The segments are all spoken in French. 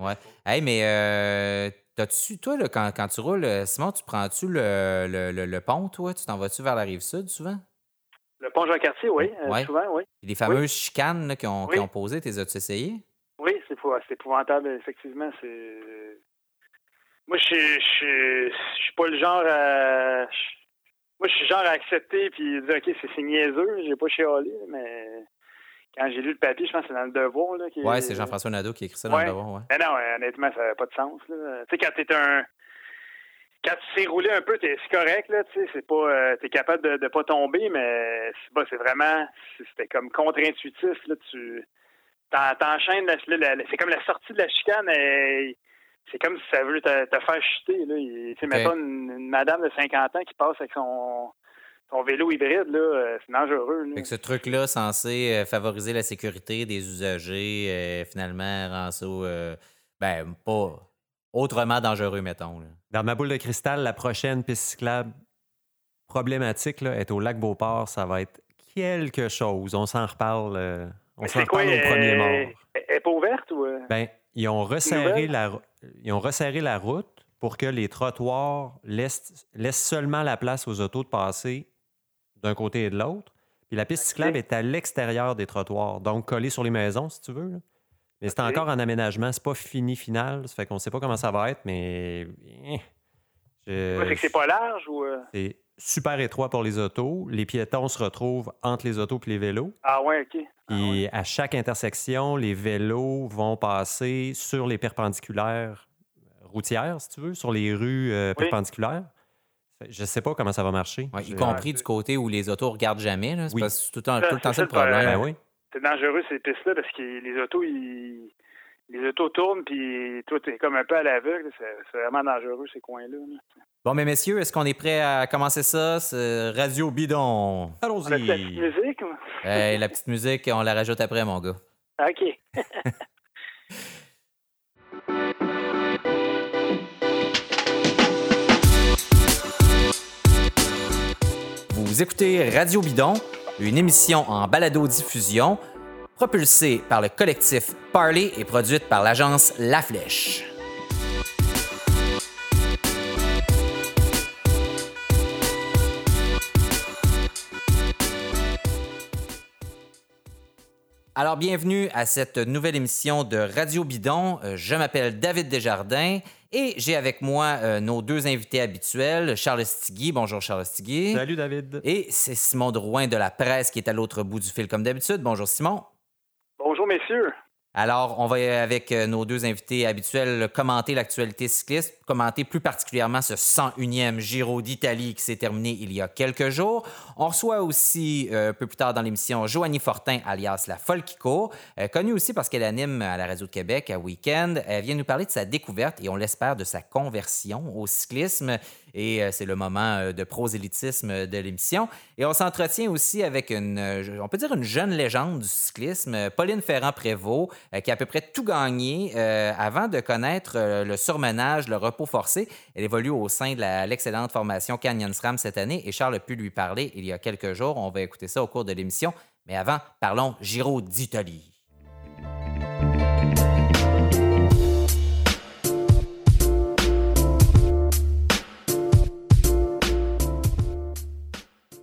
Ouais. Hey, mais euh, t'as-tu, toi, là, quand, quand tu roules, euh, Simon, tu prends-tu le, le, le, le pont, toi? Tu t'en vas-tu vers la rive sud souvent? Le pont Jean-Cartier, oui, euh, Ouais. souvent, oui. Les fameuses chicanes là, qui, ont, qui ont posé, t'es as-tu essayé? Oui, c'est c'est épouvantable, effectivement. C'est. Moi, je suis- pas le genre à. Moi, je suis genre à accepter puis dire, OK, c'est c'est niaiseux, j'ai pas chialé, mais quand j'ai lu le papier, je pense que c'est dans le devoir. Là, qui Ouais, c'est Jean-François Nadeau qui a écrit ça dans Ouais. le devoir, ouais. Mais non, euh, honnêtement, ça n'a pas de sens. Tu sais, quand t'es un. Quand tu sais rouler un peu, c'est correct, là, tu sais, c'est pas. euh, t'es capable de, de pas tomber, mais c'est vraiment. C'était comme contre-intuitif, là, tu. t'en- T'enchaînes, c'est comme la sortie de la chicane, et c'est comme si ça veut te, te faire chuter, là. Il- Tu sais, Ok. mettons une, une madame de 50 ans qui passe avec son, son vélo hybride, là, euh, c'est dangereux, là. Fait que ce truc-là, censé euh, favoriser la sécurité des usagers, euh, finalement, rend ça, euh, ben, pas autrement dangereux, mettons. là. Dans ma boule de cristal, la prochaine piste cyclable problématique là, est au lac Beauport. Ça va être quelque chose. On s'en reparle. euh, on s'en quoi, au premier euh, mort. Elle est pas ouverte ou. Ben, ils ont resserré la, ils ont resserré la route pour que les trottoirs laissent, laissent seulement la place aux autos de passer d'un côté et de l'autre. Puis la piste cyclable est à l'extérieur des trottoirs, donc collée sur les maisons, si tu veux. là. Mais c'est encore en aménagement, c'est pas fini final. Ça fait qu'on sait pas comment ça va être, mais. eh, je- c'est que c'est pas large ou. euh? c'est super étroit pour les autos. Les piétons se retrouvent entre les autos et les vélos. Ah ouais, OK. Ah Puis ouais. à chaque intersection, les vélos vont passer sur les perpendiculaires routières, si tu veux, sur les rues euh, Oui. perpendiculaires. Je sais pas comment ça va marcher. Ouais, y compris du côté où les autos regardent jamais. là. C'est Oui. parce que c'est tout le temps, Ça, tout le temps c'est ça le problème. Ben oui. C'est dangereux ces pistes-là parce que les autos, ils. Les autos tournent, puis toi, t'es comme un peu à l'aveugle. C'est vraiment dangereux, ces coins-là. là. Bon, mais messieurs, est-ce qu'on est prêt à commencer ça? Radio Bidon. On a de la petite Allons-y. musique? Hey, la petite musique, on la rajoute après, mon gars. OK. Écoutez Radio Bidon, une émission en balado-diffusion propulsée par le collectif Parley et produite par l'agence La Flèche. Alors, bienvenue à cette nouvelle émission de Radio Bidon. Euh, Je m'appelle David Desjardins et j'ai avec moi euh, nos deux invités habituels, Charles Stigui. Bonjour, Charles Stigui. Salut David. Et c'est Simon Drouin de la presse qui est à l'autre bout du fil comme d'habitude. Bonjour Simon. Bonjour, messieurs. Alors, on va avec euh, nos deux invités habituels commenter l'actualité cycliste, commenter plus particulièrement ce 101e Giro d'Italie qui s'est terminé il y a quelques jours. On reçoit aussi euh, un peu plus tard dans l'émission Joanie Fortin, alias la folle euh, connue aussi parce qu'elle anime à la Radio de Québec à Week-end. Elle vient nous parler de sa découverte et on l'espère de sa conversion au cyclisme. Et euh, c'est le moment euh, de prosélytisme de l'émission. Et on s'entretient aussi avec une, euh, on peut dire une jeune légende du cyclisme, euh, Pauline Ferrand-Prévot, euh, qui a à peu près tout gagné euh, avant de connaître euh, le surmenage, le repos forcé. Elle évolue au sein de l'excellente formation Canyon SRAM cette année et Charles a pu lui parler il y a quelques jours. On va écouter ça au cours de l'émission. Mais avant, parlons Giro d'Italie.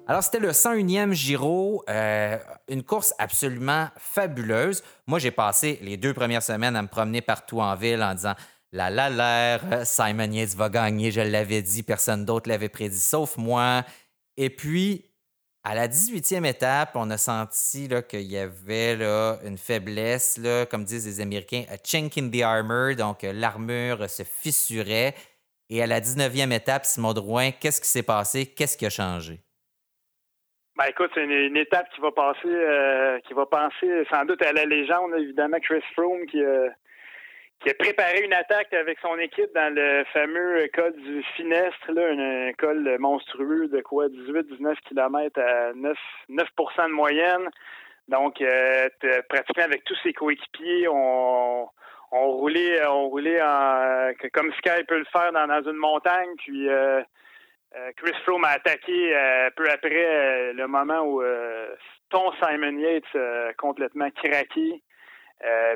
Alors, c'était le 101e Giro, euh, une course absolument fabuleuse. Moi, j'ai passé les deux premières semaines à me promener partout en ville en disant La la la, Simon Yates va gagner, je l'avais dit, personne d'autre l'avait prédit, sauf moi. Et puis, à la 18e étape, on a senti qu'il y avait là, une faiblesse, là, comme disent les Américains, a chink in the armor, donc euh, l'armure se fissurait. Et à la 19e étape, Simon Drouin, qu'est-ce qui s'est passé? Qu'est-ce qui a changé? Ben écoute, c'est une, étape qui va passer, euh, qui va penser sans doute à la légende, évidemment, Chris Froome qui, euh, qui a préparé une attaque avec son équipe dans le fameux col du Finestre, là, un, col monstrueux de quoi? 18-19 km à 9, 9 de moyenne. Donc, euh, pratiquement avec tous ses coéquipiers, on, on roulait, on roulait en, comme Sky peut le faire dans, dans une montagne, puis euh, Chris Froome a attaqué euh, peu après euh, le moment où euh, ton Simon Yates a complètement craqué.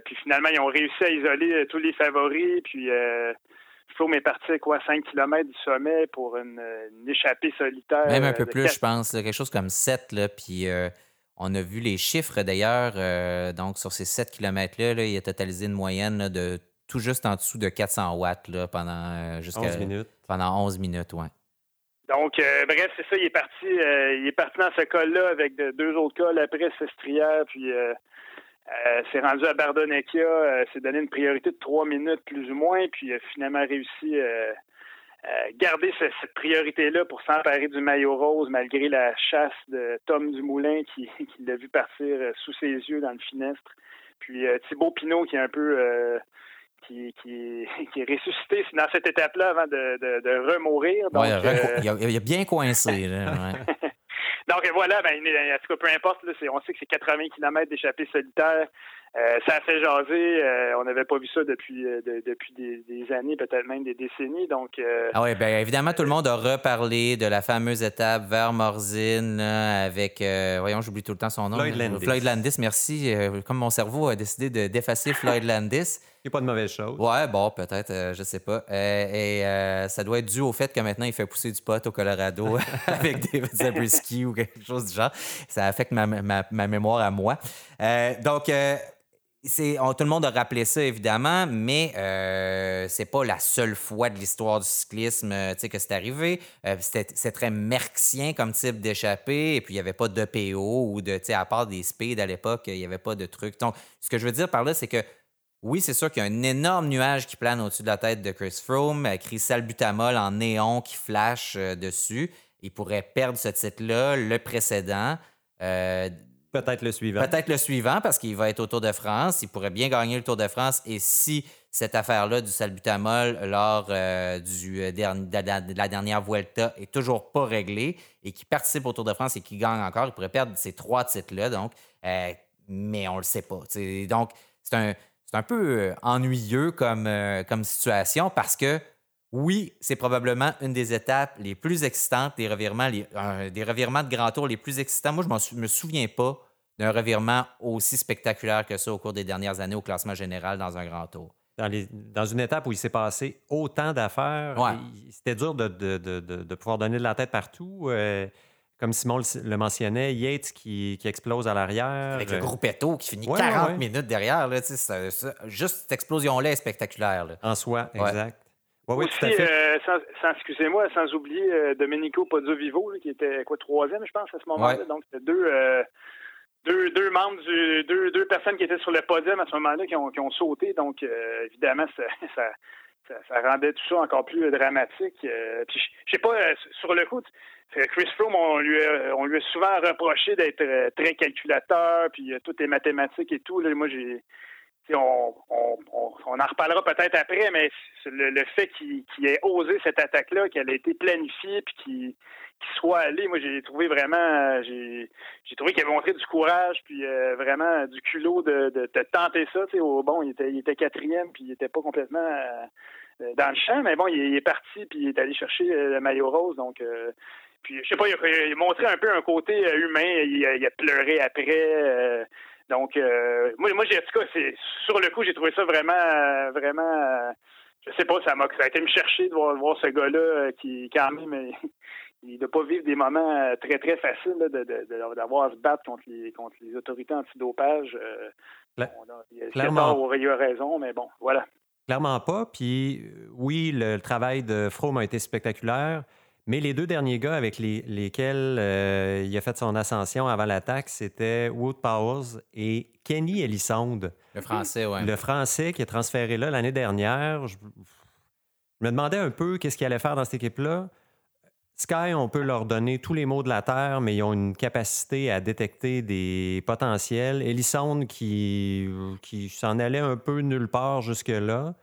puis finalement, ils ont réussi à isoler tous les favoris. Puis Froome est parti quoi, 5 km du sommet pour une, échappée solitaire. Même un peu plus, je pense. quelque chose comme 7. Là, puis on a vu les chiffres d'ailleurs. donc, sur ces 7 km-là, là, il a totalisé une moyenne de tout juste en dessous de 400 watts là, pendant jusqu'à 11 minutes. Pendant 11 minutes, ouais. Donc, euh, bref, c'est ça, il est parti euh, il est parti dans ce col-là avec deux autres cols après Sestrière, puis euh, s'est rendu à Bardonecchia, s'est donné une priorité de trois minutes plus ou moins, puis a finalement réussi à garder cette priorité-là pour s'emparer du maillot rose malgré la chasse de Tom Dumoulin qui, qui l'a vu partir sous ses yeux dans le finestre. Puis Thibaut Pinot qui est un peu qui, qui, qui, est ressuscité dans cette étape-là avant de, de, de remourir. Donc, euh, il, a, bien coincé. Là, Donc voilà, ben, en tout cas, peu importe, là, on sait que c'est 80 km d'échappée solitaire. Euh, ça a fait jaser. Euh, on n'avait pas vu ça depuis, depuis des, années, peut-être même des décennies. Donc, ah oui, bien évidemment, tout le monde a reparlé de la fameuse étape vers Morzine avec, voyons, j'oublie tout le temps son nom. Floyd Landis. Floyd Landis, merci. Comme mon cerveau a décidé d'effacer Floyd Landis. Il n'y a pas de mauvaise chose. Ouais, bon, peut-être, euh, je sais pas. Euh, et euh, ça doit être dû au fait que maintenant, il fait pousser du pot au Colorado avec David Zabriskie ou quelque chose du genre. Ça affecte ma, ma, mémoire à moi. donc, c'est, tout le monde a rappelé ça, évidemment, mais euh, c'est pas la seule fois de l'histoire du cyclisme que c'est arrivé. c'est très merxien comme type d'échappée, et puis il n'y avait pas de PO ou de, à part des speed à l'époque, il n'y avait pas de trucs. Donc, ce que je veux dire par là, c'est que oui, c'est sûr qu'il y a un énorme nuage qui plane au-dessus de la tête de Chris Froome, écrit salbutamol en néon qui flash euh, dessus. Il pourrait perdre ce titre-là, le précédent. Euh, peut-être le suivant. Peut-être le suivant parce qu'il va être au Tour de France. Il pourrait bien gagner le Tour de France. Et si cette affaire-là du salbutamol lors euh, du, de, la, dernière Vuelta est toujours pas réglée et qu'il participe au Tour de France et qu'il gagne encore, il pourrait perdre ces trois titres-là. Donc, mais on le sait pas. Donc, c'est un c'est un peu euh, ennuyeux comme, euh, comme situation parce que oui, c'est probablement une des étapes les plus excitantes, des revirements, des revirements de grand tour les plus excitants. Moi, je ne me souviens pas d'un revirement aussi spectaculaire que ça au cours des dernières années au classement général dans un grand tour. Dans, dans une étape où il s'est passé autant d'affaires, c'était dur de, de, pouvoir donner de la tête partout. Euh, comme Simon le, mentionnait, Yates qui, explose à l'arrière. Avec le gruppetto qui finit 40 minutes derrière. Là, juste cette explosion-là est spectaculaire. En soi, exact. Oui, tout à fait. Euh, sans, excusez-moi, sans oublier euh, Domenico Pozzovivo, qui était quoi, troisième, je pense, à ce moment-là. Donc, c'était deux, euh, deux, deux, membres du, deux, deux personnes qui étaient sur le podium à ce moment-là qui ont, qui ont sauté. Donc, évidemment, ça, ça, rendait tout ça encore plus dramatique. puis, je sais pas, sur le coup, Chris Froome, on lui, a, on lui a souvent reproché d'être euh, très calculateur, puis euh, tout est mathématique et tout. Là, moi, j'ai, on, on, en reparlera peut-être après, mais le, fait qu'il, ait osé cette attaque-là, qu'elle ait été planifiée, puis qu'il, soit allé, moi, j'ai trouvé vraiment, j'ai, j'ai trouvé qu'il avait montré du courage, puis euh, vraiment du culot de, de, tenter ça. Au, bon, il était, quatrième, puis il était pas complètement dans le champ, mais bon, il, est parti, puis il est allé chercher le maillot rose, donc puis, je sais pas, il a, montré un peu un côté euh, humain. Il a, pleuré après. Euh, donc, euh, moi, moi, j'ai, en tout cas, sur le coup, j'ai trouvé ça vraiment, vraiment, je sais pas, ça m'a, ça a été me chercher de voir, ce gars-là qui, quand même, il ne doit pas vivre des moments très, très faciles d'avoir à se battre contre les, contre les autorités antidopage. il, a, il a raison, mais bon, voilà. Clairement pas. Puis oui, le, le travail de Froome a été spectaculaire. Mais les deux derniers gars avec lesquels euh, il a fait son ascension avant l'attaque, c'était Wood Powers et Kenny Elissonde. Le français, oui. Le français qui est transféré là l'année dernière. Je, me demandais un peu qu'est-ce qu'il allait faire dans cette équipe-là. Sky, on peut leur donner tous les mots de la Terre, mais ils ont une capacité à détecter des potentiels. Elissonde qui, qui s'en allait un peu nulle part jusque-là.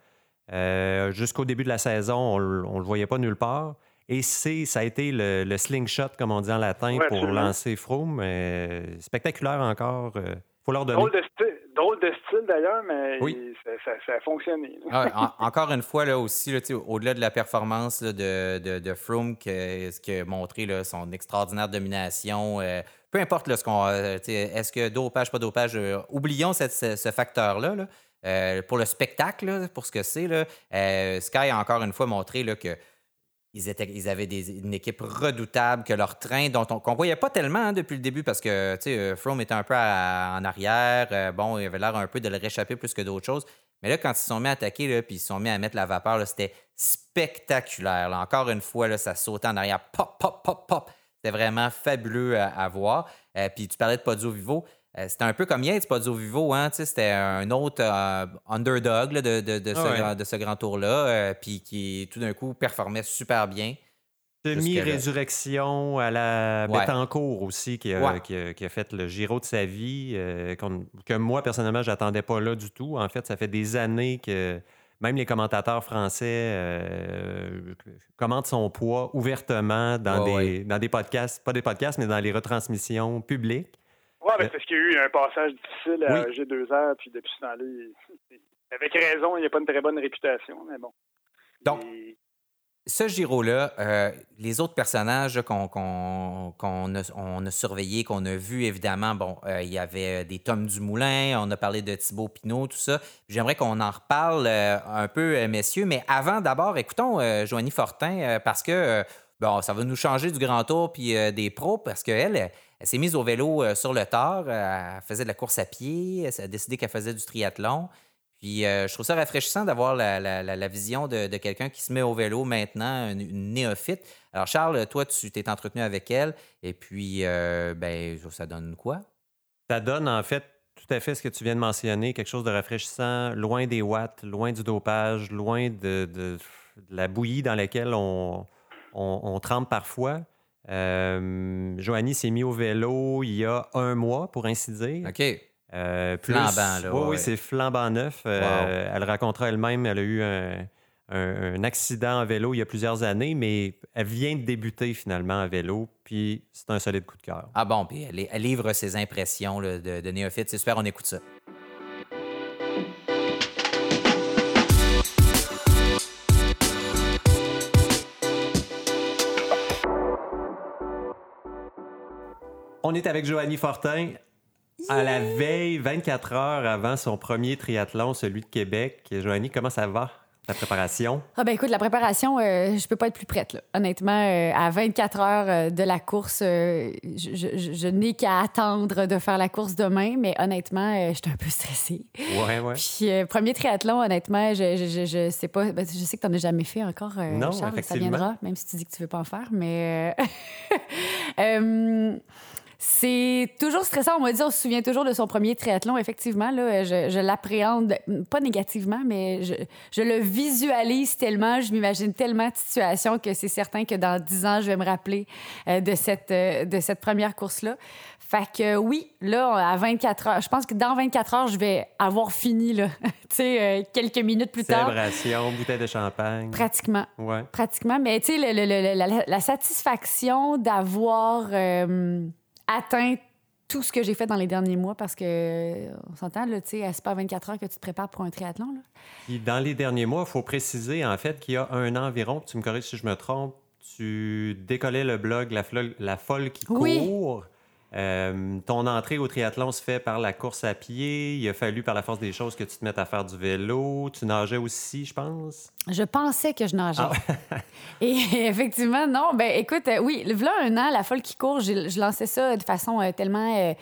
Euh, jusqu'au début de la saison, on ne le voyait pas nulle part. Et c'est, ça a été le, slingshot, comme on dit en latin, pour lancer Froome. spectaculaire encore. Il euh, faut leur donner. Drôle de style, d'ailleurs, mais ça, a fonctionné. Ah encore une fois, là aussi, au-delà de la performance de, de, Froome, qui a montré son extraordinaire domination, euh, peu importe ce qu'on. Est-ce que dopage, pas dopage, oublions ce, facteur-là. pour le spectacle, pour ce que c'est, Sky a encore une fois montré là, que ils, avaient une équipe redoutable, que leur train, dont on ne voyait pas tellement hein, depuis le début parce que tu Froome était un peu en arrière. bon, il avait l'air un peu de le réchapper plus que d'autres choses. Mais là, quand ils se sont mis à attaquer, là, puis ils se sont mis à mettre la vapeur, c'était spectaculaire. Encore une fois, là, ça sautait en arrière. Pop, pop, pop, pop. C'était vraiment fabuleux à, voir. Euh, puis tu parlais de Podio Vivo. Euh, c'était un peu comme Yates, Podio Vivo. Hein, c'était un autre euh, underdog de, de, ah ce, grand tour-là. puis qui, tout d'un coup, performait super bien. Demi-résurrection à la ouais. cours aussi, qui a, qui, a, fait le Giro de sa vie, euh, que moi, personnellement, je n'attendais pas là du tout. En fait, ça fait des années que même les commentateurs français euh, commentent son poids ouvertement dans, des, dans des podcasts, pas des podcasts, mais dans les retransmissions publiques. Oui, mais c'est ce qu'il y a eu un passage difficile à G2R, puis depuis ce temps-là, avec raison, il n'y a pas une très bonne réputation, mais bon. Donc, ce Giro-là, euh, les autres personnages qu'on a, on a surveillés, qu'on a vus, évidemment, bon, euh, il y avait des Tom Dumoulin, on a parlé de Thibaut Pinot, tout ça. J'aimerais qu'on en reparle euh, un peu, messieurs, mais avant, d'abord, écoutons Joanie Fortin, parce que, bon, ça va nous changer du grand tour puis des pros, parce qu'elle, elle, elle s'est mise au vélo sur le tard, elle faisait de la course à pied, elle a décidé qu'elle faisait du triathlon. Puis euh, je trouve ça rafraîchissant d'avoir la, vision de, quelqu'un qui se met au vélo maintenant, une, néophyte. Alors Charles, toi, tu t'es entretenu avec elle et puis euh, ben, ça donne quoi? Ça donne en fait tout à fait ce que tu viens de mentionner, quelque chose de rafraîchissant, loin des watts, loin du dopage, loin de, la bouillie dans laquelle on, on, trempe parfois. Euh, Joanie s'est mis au vélo il y a un mois, pour ainsi dire. OK. Euh, flambant, là. Oui, c'est flambant neuf. Euh, elle racontera elle-même, elle a eu un, accident en vélo il y a plusieurs années, mais elle vient de débuter finalement en vélo, puis c'est un solide coup de cœur. Ah bon, puis elle, livre ses impressions de, de néophyte. C'est super, on écoute ça. On est avec Joanie Fortin. À la veille, 24 heures avant son premier triathlon, celui de Québec. Joanie, comment ça va? La préparation? Ah ben écoute, la préparation, euh, je peux pas être plus prête. Là. Honnêtement, euh, à 24 heures euh, de la course, je, n'ai qu'à attendre de faire la course demain, mais honnêtement, je suis un peu stressée. Ouais, ouais. Puis premier triathlon, honnêtement, je, je, sais pas, ben, je sais que tu n'en as jamais fait encore, non, Charles, ça viendra, même si tu dis que tu veux pas en faire, mais... C'est toujours stressant. On m'a dit, on se souvient toujours de son premier triathlon. Effectivement, là, je, l'appréhende, pas négativement, mais je, le visualise tellement, je m'imagine tellement de situations que c'est certain que dans 10 ans, je vais me rappeler euh, de, cette, euh, de cette première course-là. Fait que oui, là, à 24 heures, je pense que dans 24 heures, je vais avoir fini, là. tu sais, euh, quelques minutes plus tard. Célébration, bouteille de champagne. Pratiquement. Ouais. Pratiquement. Mais tu sais, la, satisfaction d'avoir atteint tout ce que j'ai fait dans les derniers mois parce que, on s'entend, là, tu sais, c'est pas 24 heures que tu te prépares pour un triathlon. Là. dans les derniers mois, il faut préciser, en fait, qu'il y a un an environ, tu me corriges si je me trompe, tu décollais le blog La, la Folle qui court. Euh, ton entrée au triathlon se fait par la course à pied. Il a fallu, par la force des choses, que tu te mettes à faire du vélo. Tu nageais aussi, je pense? Je pensais que je nageais. Ah Et effectivement, non. Ben, écoute, euh, oui, voilà un an, la folle qui court, je, lançais ça de façon euh, tellement.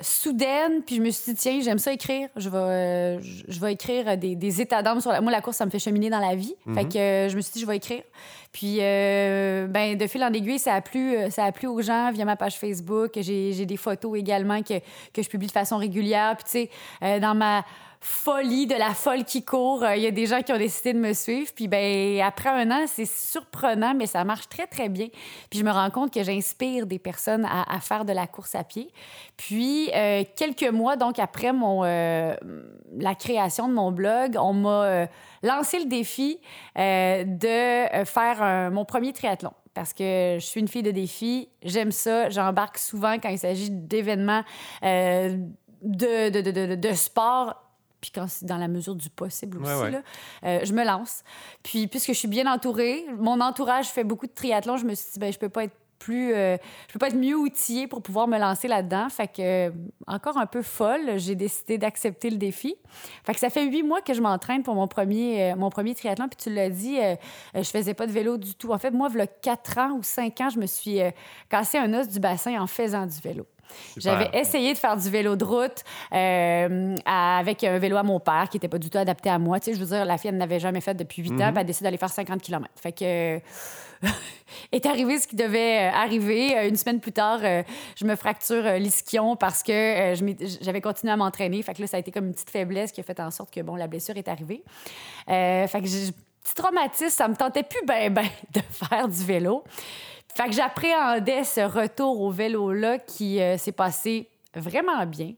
Soudaine, puis je me suis dit, tiens, j'aime ça écrire. Je vais, je, vais écrire des, états d'âme sur la... Moi, la course, ça me fait cheminer dans la vie. Fait mhm. que je me suis dit, je vais écrire. Puis, euh, ben, de fil en aiguille, ça a plu, euh, ça a plu aux gens via ma page Facebook. J'ai des photos également que, que, je publie de façon régulière. Puis, tu sais, euh, dans ma folie de la folle qui court, il y a des gens qui ont décidé de me suivre. Puis, ben, après un an, c'est surprenant, mais ça marche très, très bien. Puis, je me rends compte que j'inspire des personnes à, faire de la course à pied. Puis, quelques mois, donc, après mon, la création de mon blog, on m'a lancé le défi euh, de euh, faire mon premier triathlon parce que je suis une fille de défi, j'aime ça, j'embarque souvent quand il s'agit d'événements euh, de, de, de, de, sport puis quand c'est dans la mesure du possible aussi, Là, je me lance. Puis puisque je suis bien entourée, mon entourage fait beaucoup de triathlon, je me suis dit, ben, je peux pas être plus, euh, je peux pas être mieux outillée pour pouvoir me lancer là-dedans. Fait que, euh, encore un peu folle, j'ai décidé d'accepter le défi. Fait que ça fait huit mois que je m'entraîne pour mon premier, euh, mon premier triathlon. Puis tu l'as dit, je faisais pas de vélo du tout. En fait, moi, il y a quatre ans ou cinq ans, je me suis cassé un os du bassin en faisant du vélo. J'avais essayé de faire du vélo de route avec un vélo à mon père qui n'était pas du tout adapté à moi. Tu sais, je veux dire, la fille, elle n'avait jamais fait depuis huit ans, mm-hmm. puis elle a décidé d'aller faire 50 km. Fait que est arrivé ce qui devait euh, arriver. Euh, une semaine plus tard, euh, je me fracture l'ischion parce que j'avais continué à m'entraîner. Fait que là, ça a été comme une petite faiblesse qui a fait en sorte que, bon, la blessure est arrivée. fait que petit traumatisme, ça me tentait plus ben, ben de faire du vélo. Fait que j'appréhendais ce retour au vélo-là qui s'est passé vraiment bien.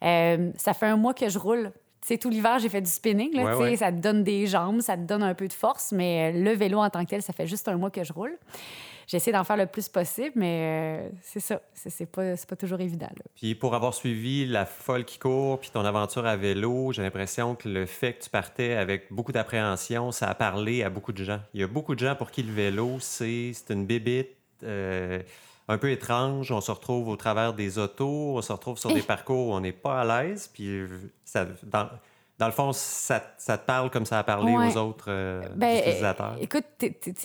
ça fait un mois que je roule tout l'hiver, j'ai fait du spinning. Là, Ça te donne des jambes, ça te donne un peu de force, mais euh, le vélo en tant que tel, ça fait juste un mois que je roule. J'essaie d'en faire le plus possible, mais euh, c'est ça. C'est pas, pas toujours évident. Puis pour avoir suivi la folle qui court, puis ton aventure à vélo, j'ai l'impression que le fait que tu partais avec beaucoup d'appréhension, ça a parlé à beaucoup de gens. Il y a beaucoup de gens pour qui le vélo, c'est une bébite. Euh, un peu étrange. On se retrouve au travers des autos, on se retrouve sur des parcours où on n'est pas à l'aise. Puis ça, dans, dans le fond, ça, ça, te parle comme ça a parlé aux autres euh, ben, utilisateurs? Écoute,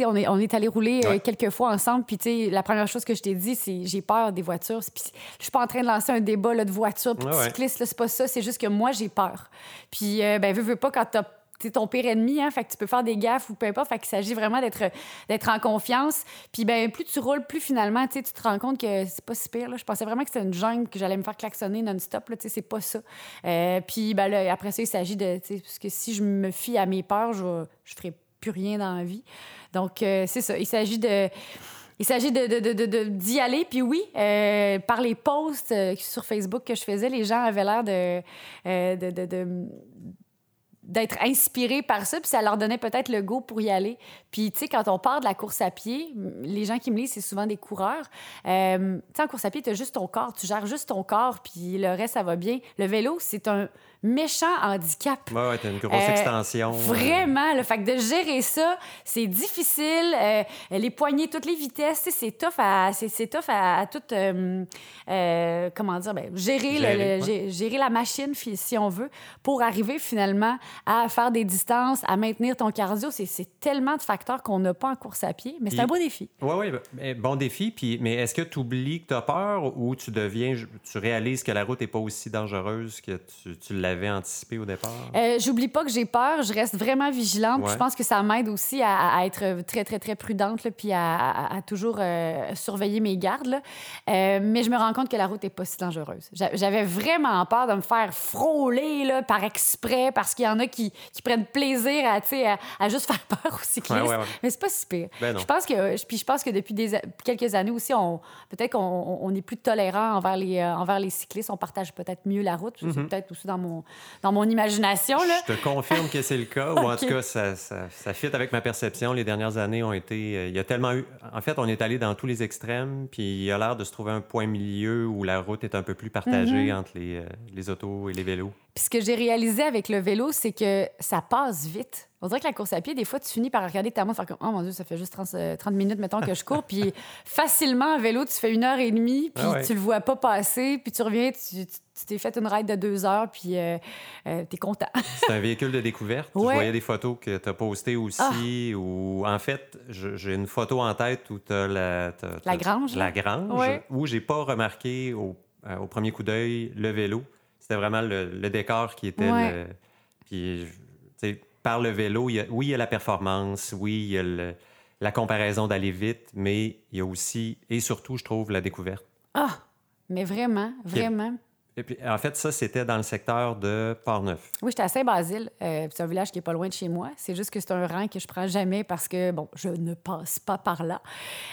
on est, on est allé rouler euh, quelques fois ensemble, puis la première chose que je t'ai dit, c'est j'ai peur des voitures. Puis je suis pas en train de lancer un débat là, de voitures, puis de cyclistes, c'est pas ça. C'est juste que moi, j'ai peur. Puis, euh, ben, veux, veux pas, quand t'as c'est ton pire ennemi, hein, fait que tu peux faire des gaffes ou peu importe. Fait qu'il s'agit vraiment d'être, d'être en confiance. Puis ben plus tu roules, plus finalement, tu te rends compte que c'est pas si pire. Là. Je pensais vraiment que c'était une jungle, que j'allais me faire klaxonner non-stop. Là, c'est pas ça. Euh, puis ben, après ça, il s'agit de... Parce que si je me fie à mes peurs, je, je ferai plus rien dans la vie. Donc, euh, c'est ça. Il s'agit de... Il s'agit de, d'y aller. Puis oui, euh, par les posts sur Facebook que je faisais, les gens avaient l'air de, d'être inspirés par ça, puis ça leur donnait peut-être le goût pour y aller. Puis, tu sais, quand on part de la course à pied, les gens qui me lisent, c'est souvent des coureurs. Euh, tu sais, en course à pied, tu as juste ton corps, tu gères juste ton corps, puis le reste, ça va bien. Le vélo, c'est un méchant handicap. Oui, ouais, t'as une grosse euh, extension. Vraiment, le fait de gérer ça, c'est difficile. Euh, les poignées, toutes les vitesses, c'est tough à, c'est, tough à, tout, euh, comment dire, ben, gérer, gérer, gérer, la machine, si on veut, pour arriver finalement à faire des distances, à maintenir ton cardio. C'est, tellement de facteurs qu'on n'a pas en course à pied, mais c'est un beau défi. Oui, oui, ben, bon défi. Puis, mais est-ce que tu oublies que tu as peur ou tu deviens, tu réalises que la route n'est pas aussi dangereuse que tu, tu l'as avait anticipé au départ? Euh, J'oublie pas que j'ai peur. Je reste vraiment vigilante. Je pense que ça m'aide aussi à, être très, très, très prudente, là, puis à, toujours euh, surveiller mes gardes. Là. Euh, mais je me rends compte que la route n'est pas si dangereuse. J'avais vraiment peur de me faire frôler là, par exprès parce qu'il y en a qui, qui prennent plaisir à, juste faire peur aux cyclistes. Mais c'est pas si pire. Ben je pense que, puis je pense que depuis des, quelques années aussi, peut-être qu'on on est plus tolérant envers les, envers les cyclistes. On partage peut-être mieux la route. C'est mm-hmm. peut-être aussi dans mon, dans mon imagination. Là. Je te confirme que c'est le cas, ou en tout cas, ça, ça, ça, fit avec ma perception. Les dernières années ont été. Euh, il y a tellement eu. En fait, on est allé dans tous les extrêmes, puis il y a l'air de se trouver un point milieu où la route est un peu plus partagée mm-hmm. entre les, euh, les autos et les vélos. Puis ce que j'ai réalisé avec le vélo, c'est que ça passe vite. On dirait que la course à pied, des fois, tu finis par regarder ta montre, faire comme Oh mon Dieu, ça fait juste 30, 30 euh, minutes, mettons, que je cours. puis facilement, en vélo, tu fais une heure et demie, puis tu le vois pas passer, puis tu reviens, tu t'es fait une ride de deux heures, puis euh, euh, tu es content. c'est un véhicule de découverte. Je voyais des photos que tu as postées aussi, ah. ou en fait, j'ai une photo en tête où tu as la, la grange. La grange, où j'ai pas remarqué au, au premier coup d'œil le vélo. C'était vraiment le, décor qui était le. Puis, par le vélo, oui, il y a la performance, oui, il y a la comparaison d'aller vite, mais il y a aussi, et surtout, je trouve, la découverte. Ah, mais vraiment, vraiment. Et puis, en fait, ça, c'était dans le secteur de Port-Neuf. Oui, j'étais à Saint-Basile. Euh, c'est un village qui est pas loin de chez moi. C'est juste que c'est un rang que je prends jamais parce que, bon, je ne passe pas par là.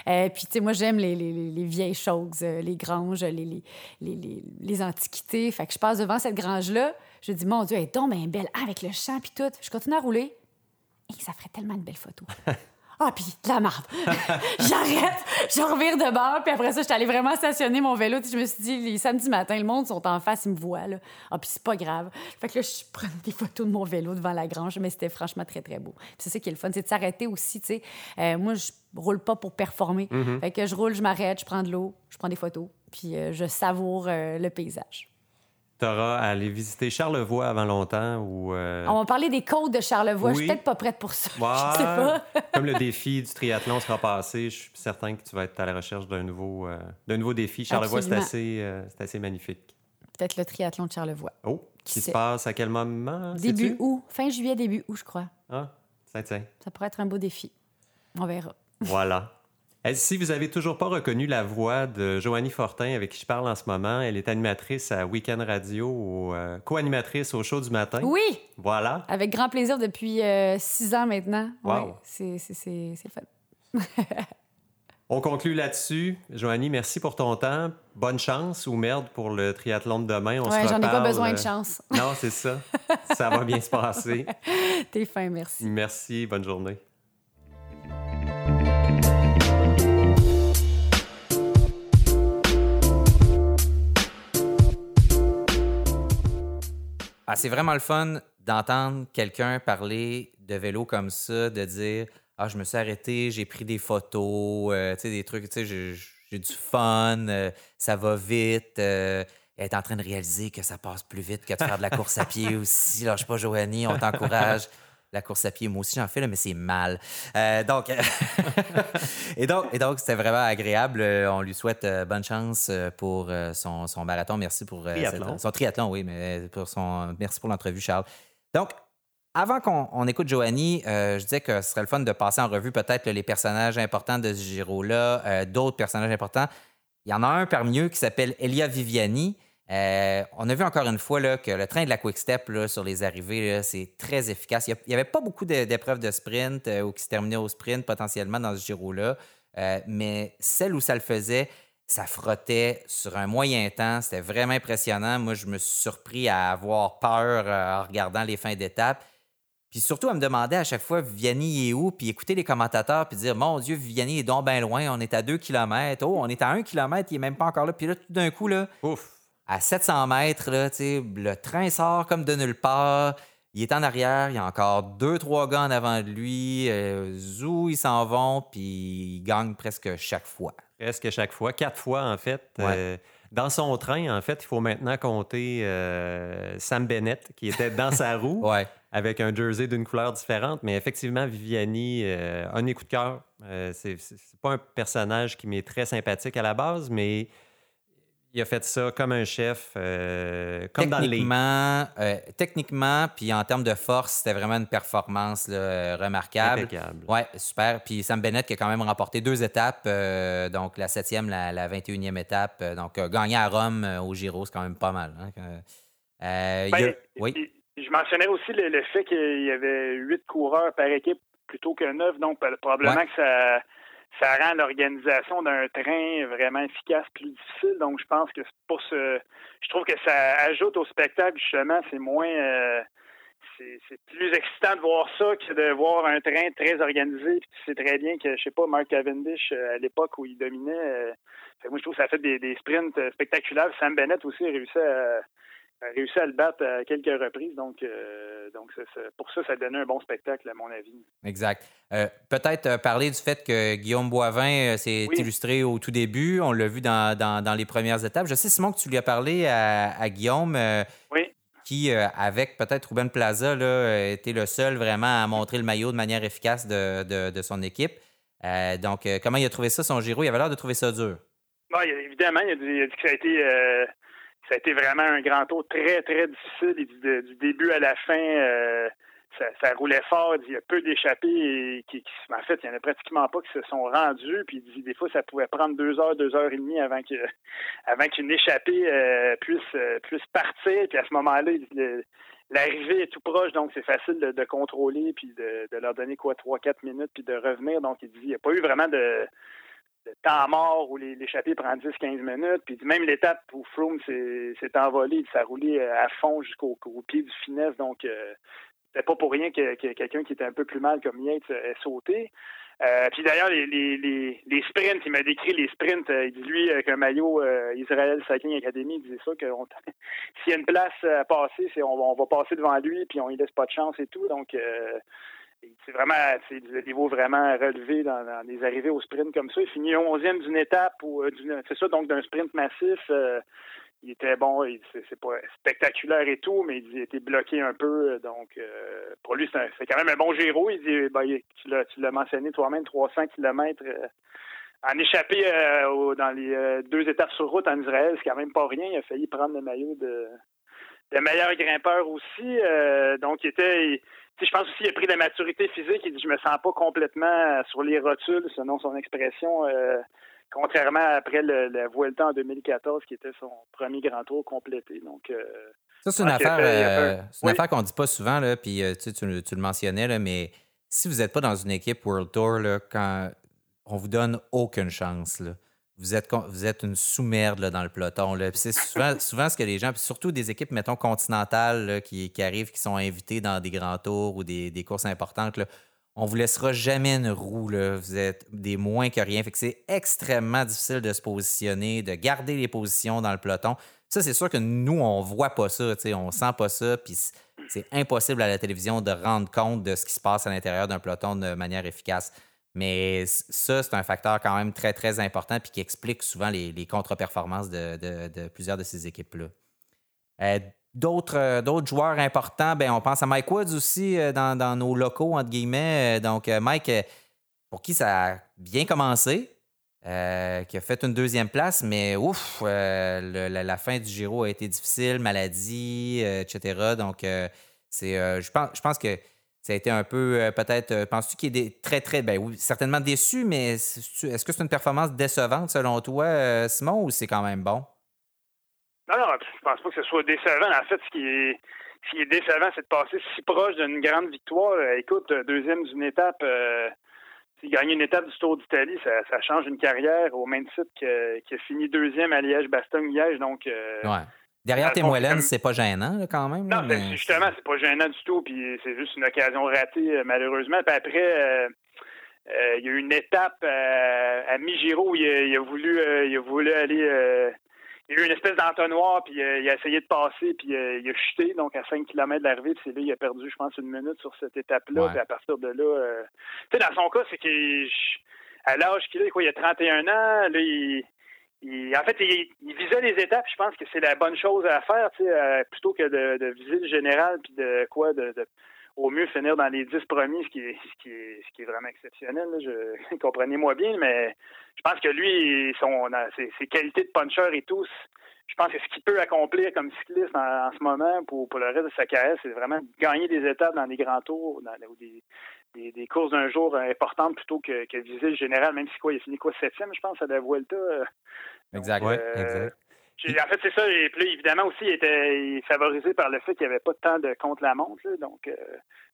Euh, puis, tu sais, moi, j'aime les, les, les, vieilles choses, euh, les granges, les, les, antiquités. Fait que je passe devant cette grange-là. Je dis, mon Dieu, elle est donc bien belle, avec le champ puis tout. Je continue à rouler. Et ça ferait tellement de belles photos. Ah, puis de la marde. J'arrête, je revire de bord, puis après ça, j'étais allée vraiment stationner mon vélo. je me suis dit, les samedis matins, le monde sont en face, ils me voient. Là. Ah, puis c'est pas grave. Fait que là, je prenais des photos de mon vélo devant la grange, mais c'était franchement très, très beau. c'est ça qui est le fun, c'est de s'arrêter aussi, tu sais. Euh, moi, je roule pas pour performer. Mm-hmm. Fait que je roule, je m'arrête, je prends de l'eau, je prends des photos, puis euh, je savoure euh, le paysage tu auras à aller visiter Charlevoix avant longtemps. Euh, On va parler des côtes de Charlevoix. Je suis peut-être pas prête pour ça. je sais pas. Comme le défi du triathlon sera passé, je suis certain que tu vas être à la recherche d'un nouveau, euh, nouveau défi. Charlevoix, c'est assez, euh, assez magnifique. Peut-être le triathlon de Charlevoix. Oh, qui se passe à quel moment? Début août. Fin juillet, début août, je crois. Ah, ça tient. Ça pourrait être un beau défi. On verra. Voilà. Si vous avez toujours pas reconnu la voix de Joanie Fortin avec qui je parle en ce moment, elle est animatrice à Weekend Radio, euh, co-animatrice au show du matin. Oui. Voilà. Avec grand plaisir depuis euh, six ans maintenant. Wow. c'est le fun. On conclut là-dessus. Joanie, merci pour ton temps. Bonne chance ou merde pour le triathlon de demain. On j'en ai pas besoin de euh, chance. Non, c'est ça. ça va bien se passer. T'es fin, merci. Merci. Bonne journée. Ah, c'est vraiment le fun d'entendre quelqu'un parler de vélo comme ça, de dire Ah, je me suis arrêté, j'ai pris des photos, euh, des trucs, tu sais, j'ai du fun, euh, ça va vite. Euh, elle est en train de réaliser que ça passe plus vite que de faire de la course à pied aussi. Lâche pas, Joanie, on t'encourage la course à pied. Moi aussi, j'en fais, mais c'est mal. Euh, donc, et donc, et donc, c'était vraiment agréable. Euh, on lui souhaite euh, bonne chance pour son, son, marathon. Merci pour son triathlon, oui, mais pour son. Merci pour l'entrevue, Charles. Donc, avant qu'on écoute Joanie, je disais que ce serait le fun de passer en revue peut-être les personnages importants de ce Giro-là, d'autres personnages importants. Il y en a un parmi eux qui s'appelle Elia Viviani. Euh, on a vu encore une fois là, que le train de la Quick Step sur les arrivées, c'est très efficace. Il n'y avait pas beaucoup d'épreuves de sprint euh, ou qui se terminaient au sprint potentiellement dans ce Giro-là, euh, mais celle où ça le faisait, ça frottait sur un moyen temps. C'était vraiment impressionnant. Moi, je me suis surpris à avoir peur en regardant les fins d'étape. Puis surtout à me demander à chaque fois, Vianney est où? Puis écouter les commentateurs, puis dire, mon Dieu, Vianney est donc bien loin, on est à 2 km. Oh, on est à 1 km, il n'est même pas encore là. Puis là, tout d'un coup, là, Ouf à 700 mètres, là, le train sort comme de nulle part. Il est en arrière, il y a encore deux, trois gars en avant de lui. Euh, zou, ils s'en vont, puis ils gagnent presque chaque fois. Presque chaque fois, quatre fois en fait. Euh, dans son train, en fait, il faut maintenant compter euh, Sam Bennett, qui était dans sa roue, avec un jersey d'une couleur différente. Mais effectivement, Viviani, un des coups de cœur. c'est pas un personnage qui m'est très sympathique à la base, mais il a fait ça comme un chef, euh, comme dans les... Euh, techniquement, puis en termes de force, c'était vraiment une performance remarquable. Impeccable. Ouais, super. Puis Sam Bennett qui a quand même remporté deux étapes, euh, donc la septième, la, la 21e étape. donc gagner à Rome au Giro, c'est quand même pas mal. Hein, ben, oui. Je mentionnais aussi le, fait qu'il y avait huit coureurs par équipe plutôt que neuf, donc probablement que ça ça rend l'organisation d'un train vraiment efficace plus difficile. Donc, je pense que pour ce, je trouve que ça ajoute au spectacle justement. C'est moins, euh, c'est plus excitant de voir ça que de voir un train très organisé. Puis tu sais très bien que, je sais pas, Mark Cavendish euh, à l'époque où il dominait. Euh, moi, je trouve que ça a fait des, sprints spectaculaires. Sam Bennett aussi a réussi à a réussi à le battre à quelques reprises. Donc, euh, donc pour ça, ça donnait un bon spectacle, à mon avis. Exact. Euh, peut-être euh, parler du fait que Guillaume Boivin s'est illustré au tout début. On l'a vu dans, dans, les premières étapes. Je sais, Simon, que tu lui as parlé à, Guillaume. oui. Qui, avec peut-être Ruben Plaza, là, était le seul vraiment à montrer le maillot de manière efficace de, de, son équipe. donc, comment il a trouvé ça, son Giro? Il avait l'air de trouver ça dur. Bon, évidemment, il a, dit, que ça a été ça a été vraiment un grand tour très, très difficile. du, début à la fin, euh, ça, roulait fort. Il y a peu d'échappés qui, en fait, il n'y en a pratiquement pas qui se sont rendus. Puis il dit des fois, ça pouvait prendre deux heures, deux heures et demie avant que avant qu'une échappée euh, puisse euh, puisse partir. Puis à ce moment-là, l'arrivée est tout proche, donc c'est facile de, contrôler puis de, de, leur donner quoi trois, quatre minutes puis de revenir. Donc il dit il n'y a pas eu vraiment de temps mort où l'échappée prend 10-15 minutes. Puis même l'étape où Froome s'est envolé, ça roulait euh, à fond jusqu'au pied du finesse. Donc, euh, c'était pas pour rien que, quelqu'un qui était un peu plus mal comme Yates ait sauté. Euh, puis d'ailleurs, les, sprints, il m'a décrit les sprints. il dit lui qu'un maillot Israël Cycling Academy, il disait ça que s'il y a une place à passer, c'est on, va passer devant lui, puis on ne laisse pas de chance et tout. Donc c'est vraiment c'est des niveaux vraiment relevés dans, des arrivées au sprint comme ça. Il finit 11e d'une étape ou c'est ça, donc d'un sprint massif il était bon, c'est pas spectaculaire et tout, mais il était bloqué un peu. Donc, euh, pour lui, c'est quand même un bon Giro. Il dit, ben, tu l'as mentionné toi-même, 300 km euh, en échappé euh, dans les deux étapes sur route en Israël, c'est quand même pas rien. Il a failli prendre le maillot de meilleur grimpeur aussi. donc, il était. Je pense aussi qu'il a pris de la maturité physique. Il dit Je me sens pas complètement sur les rotules, selon son expression. Contrairement après le, la Vuelta en 2014, qui était son premier grand tour complété. Donc, euh, ça, c'est une, affaire, euh, une affaire qu'on ne dit pas souvent, là, puis euh, tu, tu, le mentionnais, là, mais si vous n'êtes pas dans une équipe World Tour, là, quand on vous donne aucune chance, là, vous êtes, vous êtes une sous-merde dans le peloton. C'est souvent, ce que les gens, surtout des équipes, mettons, continentales qui, arrivent, qui sont invitées dans des grands tours ou des, courses importantes. Là, on vous laissera jamais une roue. Vous êtes des moins que rien. C'est extrêmement difficile de se positionner, de garder les positions dans le peloton. Ça, c'est sûr que nous, on voit pas ça, on sent pas ça, c'est impossible à la télévision de rendre compte de ce qui se passe à l'intérieur d'un peloton de manière efficace. Mais ça, c'est un facteur quand même très, très important puis qui explique souvent les, contre-performances de, plusieurs de ces équipes-là. Euh, euh, d'autres, joueurs importants, ben, on pense à Mike Woods aussi euh, dans, nos locaux, entre guillemets. Donc, Mike, pour qui ça a bien commencé, qui a fait une deuxième place, mais ouf, la, fin du Giro a été difficile, maladie, etc. Donc, c'est, je, pense, je pense que ça a été un peu, peut-être, penses-tu qu'il est très, très, ben oui, certainement déçu, mais est-ce que c'est une performance décevante selon toi, Simon, ou c'est quand même bon? Non, non, je pense pas que ce soit décevant. En fait, ce qui est, ce qui est décevant, c'est de passer si proche d'une grande victoire. Euh, écoute, euh, deuxième d'une étape, euh, gagner une étape du Tour d'Italie, ça, ça, change une carrière au même titre que, qui a fini deuxième à Liège-Bastogne-Liège. Donc, euh, ouais. Derrière tes moellons, c'est pas gênant quand même. Non, mais... justement, c'est pas gênant du tout. Puis c'est juste une occasion ratée, malheureusement. Puis après, il y a eu une étape à mi-giro où il a, voulu, il a voulu aller il y a eu une espèce d'entonnoir, puis euh, il a essayé de passer, puis euh, il a chuté, donc à 5 km de l'arrivée, puis c'est là, il a perdu, je pense, une minute sur cette étape-là, puis à partir de là, euh, tu sais, dans son cas, c'est qu'à l'âge qu'il a, quoi, il a 31 ans, là, il, en fait, il, visait les étapes, je pense que c'est la bonne chose à faire, sais, plutôt que de, viser le général, puis de quoi, de, au mieux finir dans les 10 premiers, ce qui est, ce qui est, ce qui est vraiment exceptionnel, comprenez-moi bien, mais je pense que lui, son, ses, qualités de puncher et tout, je pense que ce qu'il peut accomplir comme cycliste en, ce moment pour, le reste de sa carrière, c'est vraiment gagner des étapes dans des grands tours dans, des, des, courses d'un jour importantes plutôt que, que viser le général, même si quoi, il a fini quoi, septième, je pense, à la Vuelta. Exact, euh, En fait, c'est ça. Et puis évidemment aussi, il était favorisé par le fait qu'il n'y avait pas de temps de contre-la-montre. Donc, euh,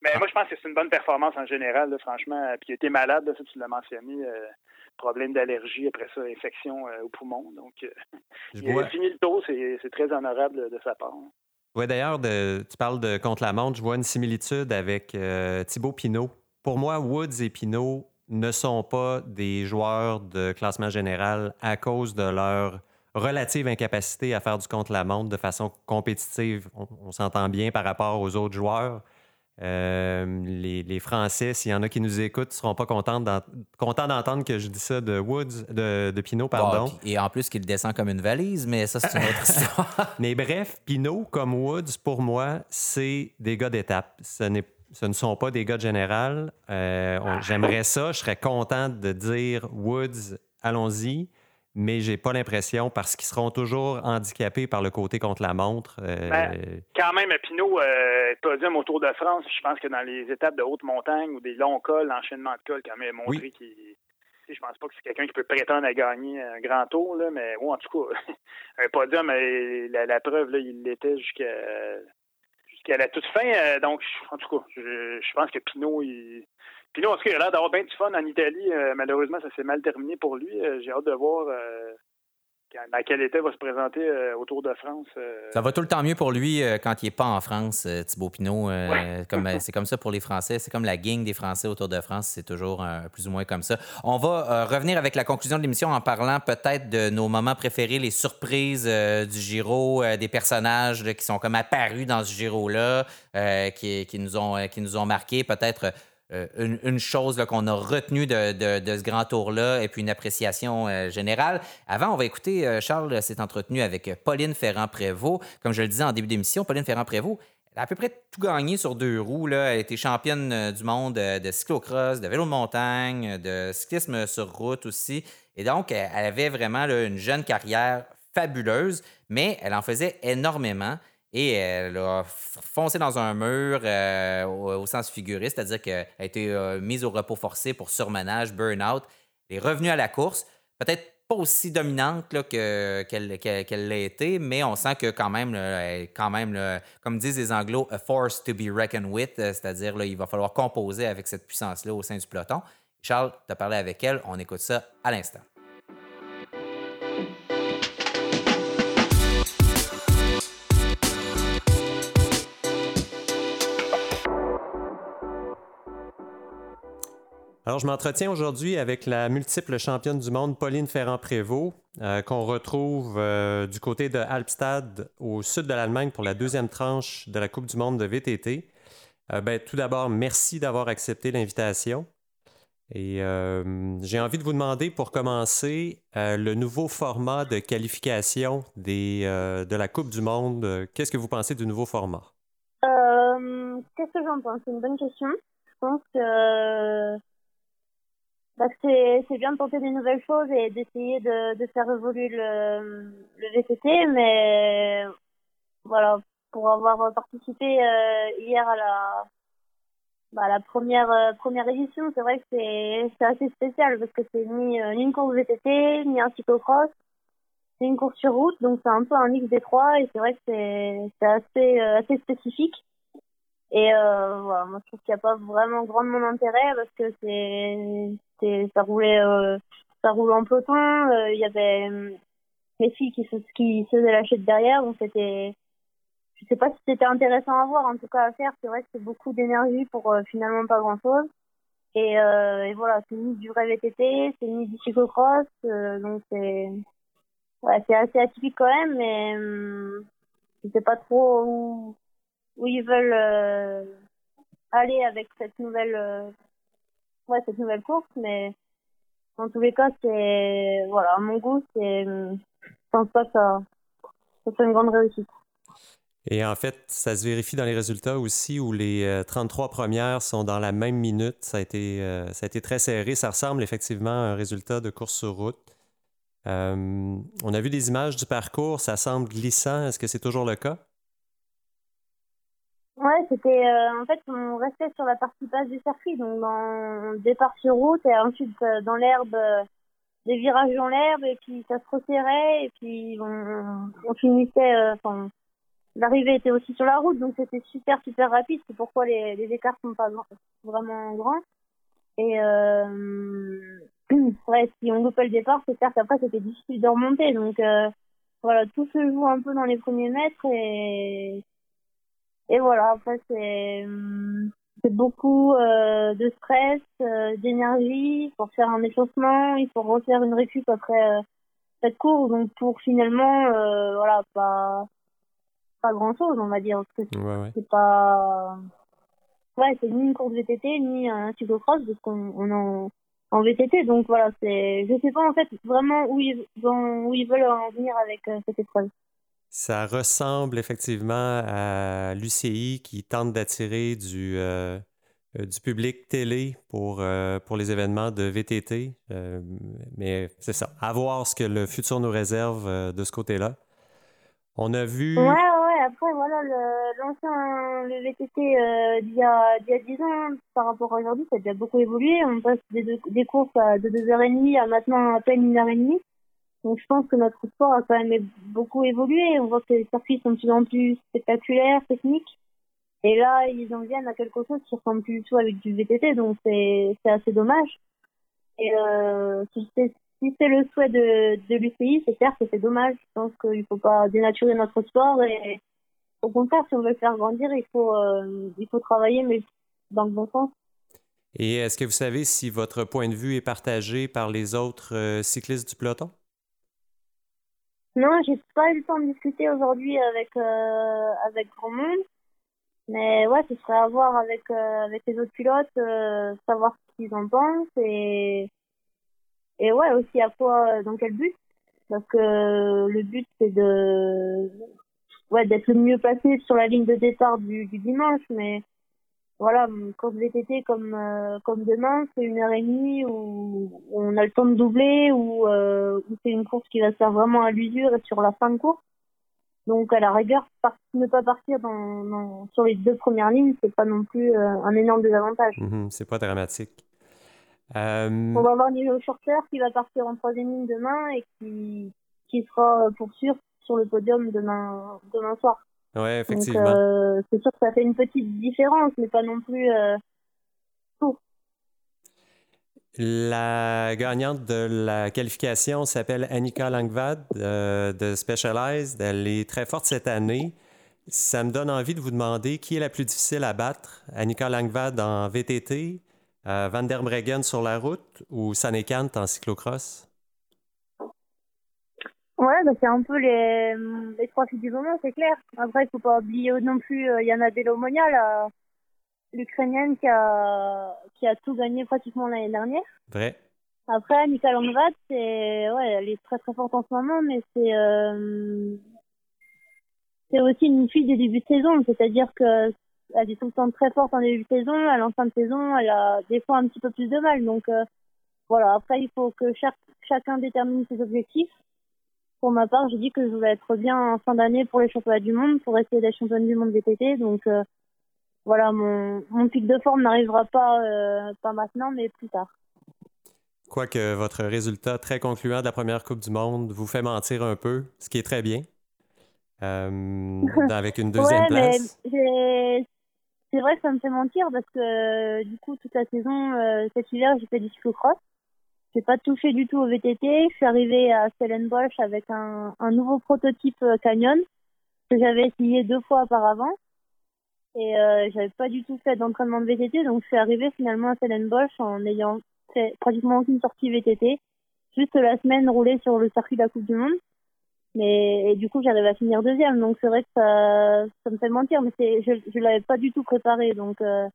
mais ah. moi, je pense que c'est une bonne performance en général, franchement. Puis il a été malade, ça, tu l'as mentionné. Euh, problème d'allergie, après ça, infection euh, au poumon. Donc, euh, il a fini le tour, c'est très honorable de sa part. Oui, d'ailleurs, tu parles de contre-la-montre. Je vois une similitude avec euh, Thibaut Pinot. Pour moi, Woods et Pinot ne sont pas des joueurs de classement général à cause de leur relative incapacité à faire du contre-la-montre de façon compétitive. on s'entend bien par rapport aux autres joueurs. Euh, les, Français, s'il y en a qui nous écoutent, ne seront pas contents d'entendre que je dis ça de Woods, de, de Pinot, pardon. et en plus qu'il descend comme une valise, mais ça, c'est une autre histoire. mais bref, Pinot, comme Woods, pour moi, c'est des gars d'étape. Ce, ce ne sont pas des gars de général. Euh, j'aimerais ça. Je serais content de dire Woods, allons-y mais j'ai pas l'impression parce qu'ils seront toujours handicapés par le côté contre la montre. Euh, ben, quand même, Pinot, euh, podium au Tour de France, je pense que dans les étapes de haute montagne ou des longs cols, l'enchaînement de cols, quand même, montré qu'il. Je pense pas que c'est quelqu'un qui peut prétendre à gagner un grand tour, là, mais bon, en tout cas, un podium, euh, la, preuve, là, il l'était jusqu'à jusqu'à la toute fin. Euh, donc, en tout cas, je, je pense que Pinot, il, puis nous, en tout cas, il a l'air d'avoir bien du fun en Italie. Euh, malheureusement, ça s'est mal terminé pour lui. Euh, j'ai hâte de voir dans quel état va se présenter euh, au Tour de France. Euh? Ça va tout le temps mieux pour lui euh, quand il n'est pas en France, Thibaut Pinot. comme, c'est comme ça pour les Français. C'est comme la gang des Français au Tour de France. C'est toujours plus ou moins comme ça. On va revenir avec la conclusion de l'émission en parlant peut-être de nos moments préférés, les surprises du Giro, des personnages qui sont comme apparus dans ce Giro-là, qui, qui, nous ont, qui nous ont marqué. Peut-être euh, une, chose qu'on a retenue de, ce grand tour-là et puis une appréciation euh, générale. Avant, on va écouter, euh, Charles s'est entretenu avec Pauline Ferrand-Prévot. Comme je le disais en début d'émission, Pauline Ferrand-Prévôt, elle a à peu près tout gagné sur deux roues. Là. Elle été championne du monde de cyclocross, de vélo de montagne, de cyclisme sur route aussi. Et donc, elle avait vraiment une jeune carrière fabuleuse, mais elle en faisait énormément et elle a foncé dans un mur euh, au, sens figuré, c'est-à-dire qu'elle a été euh, mise au repos forcé pour surmenage, burn-out. Elle est revenue à la course, peut-être pas aussi dominante qu'elle l'a été, mais on sent que quand même, quand même comme disent les Anglos, a force to be reckoned with, euh, c'est-à-dire il va falloir composer avec cette puissance-là au sein du peloton. Charles, tu as parlé avec elle, on écoute ça à l'instant. Alors, je m'entretiens aujourd'hui avec la multiple championne du monde Pauline Ferrand-Prévot, euh, qu'on retrouve euh, du côté de Alpstad, au sud de l'Allemagne, pour la deuxième tranche de la Coupe du monde de VTT. Euh, ben, tout d'abord, merci d'avoir accepté l'invitation. Et j'ai envie de vous demander, pour commencer, le nouveau format de qualification des, de la Coupe du monde. Qu'est-ce que vous pensez du nouveau format? Qu'est-ce que j'en pense? C'est une bonne question. Je pense que bah, c'est c'est bien de tenter des nouvelles choses et d'essayer de, de faire évoluer le, le VTT, mais voilà, pour avoir participé euh, hier à la bah, la première euh, première édition, c'est vrai que c'est c'est assez spécial parce que c'est ni, euh, une course VTT, ni un cyclocross, c'est une course sur route, donc c'est un peu un mix des trois et c'est vrai que c'est c'est assez assez spécifique. Et euh, voilà, moi je trouve qu'il n'y a pas vraiment grandement d'intérêt parce que c'est ça roulait euh, ça roulait en peloton euh, il y avait euh, les filles qui se qui se faisaient la chute derrière donc c'était je sais pas si c'était intéressant à voir en tout cas à faire c'est vrai que c'est beaucoup d'énergie pour finalement pas grand chose et, et voilà c'est ni du vrai VTT c'est ni du cyclocross donc c'est ouais c'est assez atypique quand même mais je sais pas trop où où ils veulent aller avec cette nouvelle ouais, cette nouvelle course, mais en tous les cas, c'est, voilà, à mon goût, c'est, je pense pas que ça, ça soit une grande réussite. Et en fait, ça se vérifie dans les résultats aussi où les 33 euh, premières sont dans la même minute. Ça a été, euh, ça a été très serré. Ça ressemble effectivement à un résultat de course sur route. Euh, on a vu des images du parcours. Ça semble glissant. Est-ce que c'est toujours le cas? Ouais, c'était euh, en fait on restait sur la partie basse du circuit, donc dans départ sur route et ensuite euh, dans l'herbe, euh, des virages dans l'herbe et puis ça se resserrait et puis on, on finissait, enfin l'arrivée était aussi sur la route donc c'était super super rapide, c'est pourquoi les, les écarts sont pas vraiment grands. Et ouais si on loupait le départ c'est clair qu'après c'était difficile de remonter. Donc voilà tout se joue un peu dans les premiers mètres et et voilà, après, c'est hum, c'est beaucoup euh, de stress, euh, d'énergie pour faire un échauffement, il faut refaire une récup après euh, cette course, donc pour finalement, euh, voilà, pas pas grand chose, on va dire, parce que c'est pas, ouais, c'est ni une course VTT ni un cyclocross parce qu'on on en en VTT, donc voilà, c'est, je sais pas en fait vraiment où ils où ils veulent en venir avec cette épreuve. Ça ressemble effectivement à l'UCI qui tente d'attirer du, euh, euh, du public télé pour, euh, pour les événements de VTT. mais c'est ça. À voir ce que le futur nous réserve de ce côté-là. On a vu. Ouais, ouais, après, voilà, l'ancien le, VTT d'il y, a, y a 10 ans par rapport à aujourd'hui, ça a déjà beaucoup évolué. On passe des, des courses à, de 2h30 à maintenant à peine 1h30. Donc je pense que notre sport a quand même beaucoup évolué. On voit que les circuits sont de plus en plus spectaculaires, techniques. Et là, ils en viennent à quelque chose qui ressemble plus du tout avec du VTT, donc c'est assez dommage. Et euh, si c'est le souhait de, l'UCI, c'est clair que c'est dommage. Je pense qu'il ne faut pas dénaturer notre sport et au contraire, si on veut le faire grandir, il faut, euh, il faut travailler, mais dans le bon sens. Et est-ce que vous savez si votre point de vue est partagé par les autres euh, cyclistes du peloton? Non, j'ai pas eu le temps de discuter aujourd'hui avec, euh, avec grand monde. Mais ouais, ce serait à voir avec, euh, avec les autres pilotes, euh, savoir ce qu'ils en pensent et, et ouais, aussi à quoi, dans quel but. Parce que le but, c'est de, ouais, d'être le mieux placé sur la ligne de départ du, du dimanche. Mais voilà, course VTT comme, euh, comme demain, c'est une heure et demie où on a le temps de doubler, ou euh, où c'est une course qui va se faire vraiment à l'usure et sur la fin de course. Donc à la rigueur, ne pas partir dans, sur les deux premières lignes, c'est pas non plus euh, un énorme désavantage. Mm-hmm, c'est pas dramatique. Euh, on va avoir Nilo Shorter qui va partir en troisième ligne demain et qui, qui sera pour sûr sur le podium demain, demain soir. Oui, effectivement. Euh, c'est sûr que ça fait une petite différence, mais pas non plus tout. La gagnante de la qualification s'appelle Annika Langvad euh, de Specialized. Elle est très forte cette année. Ça me donne envie de vous demander qui est la plus difficile à battre, Annika Langvad en VTT, euh, Van der Breggen sur la route ou Sanekant en cyclocross? Ouais, bah c'est un peu les, les trois filles du moment, c'est clair. Après, il faut pas oublier non plus euh, Yana Delomonia, la, l'Ukrainienne qui a, qui a tout gagné pratiquement l'année dernière. Vrai. Après, Mika Langvad, c'est, ouais, elle est très très forte en ce moment, mais c'est, euh, c'est aussi une fille des débuts de saison, c'est-à-dire que elle est tout le temps très forte en début de saison, à la fin de saison, elle a des fois un petit peu plus de mal. Donc, euh, voilà. Après, il faut que chaque, chacun détermine ses objectifs. Pour ma part, j'ai dit que je voulais être bien en fin d'année pour les championnats du monde, pour essayer d'être championne du monde VTT. Donc, euh, voilà, mon, mon pic de forme n'arrivera pas, euh, pas maintenant, mais plus tard. Quoique votre résultat très concluant de la première Coupe du Monde vous fait mentir un peu, ce qui est très bien, euh, avec une deuxième ouais, place. C'est vrai que ça me fait mentir parce que du coup, toute la saison, cet hiver, j'ai fait du cyclocross. J'ai pas touché du tout au VTT. Je suis arrivée à Stellenbosch avec un, nouveau prototype euh, Canyon que j'avais essayé deux fois auparavant. Et euh, j'avais pas du tout fait d'entraînement de VTT, donc je suis arrivée finalement à Stellenbosch en ayant fait pratiquement aucune sortie VTT. Juste la semaine roulée sur le circuit de la Coupe du Monde. Mais et du coup, j'arrive à finir deuxième, donc c'est vrai que ça, me fait mentir, mais je, je l'avais pas du tout préparé, donc euh,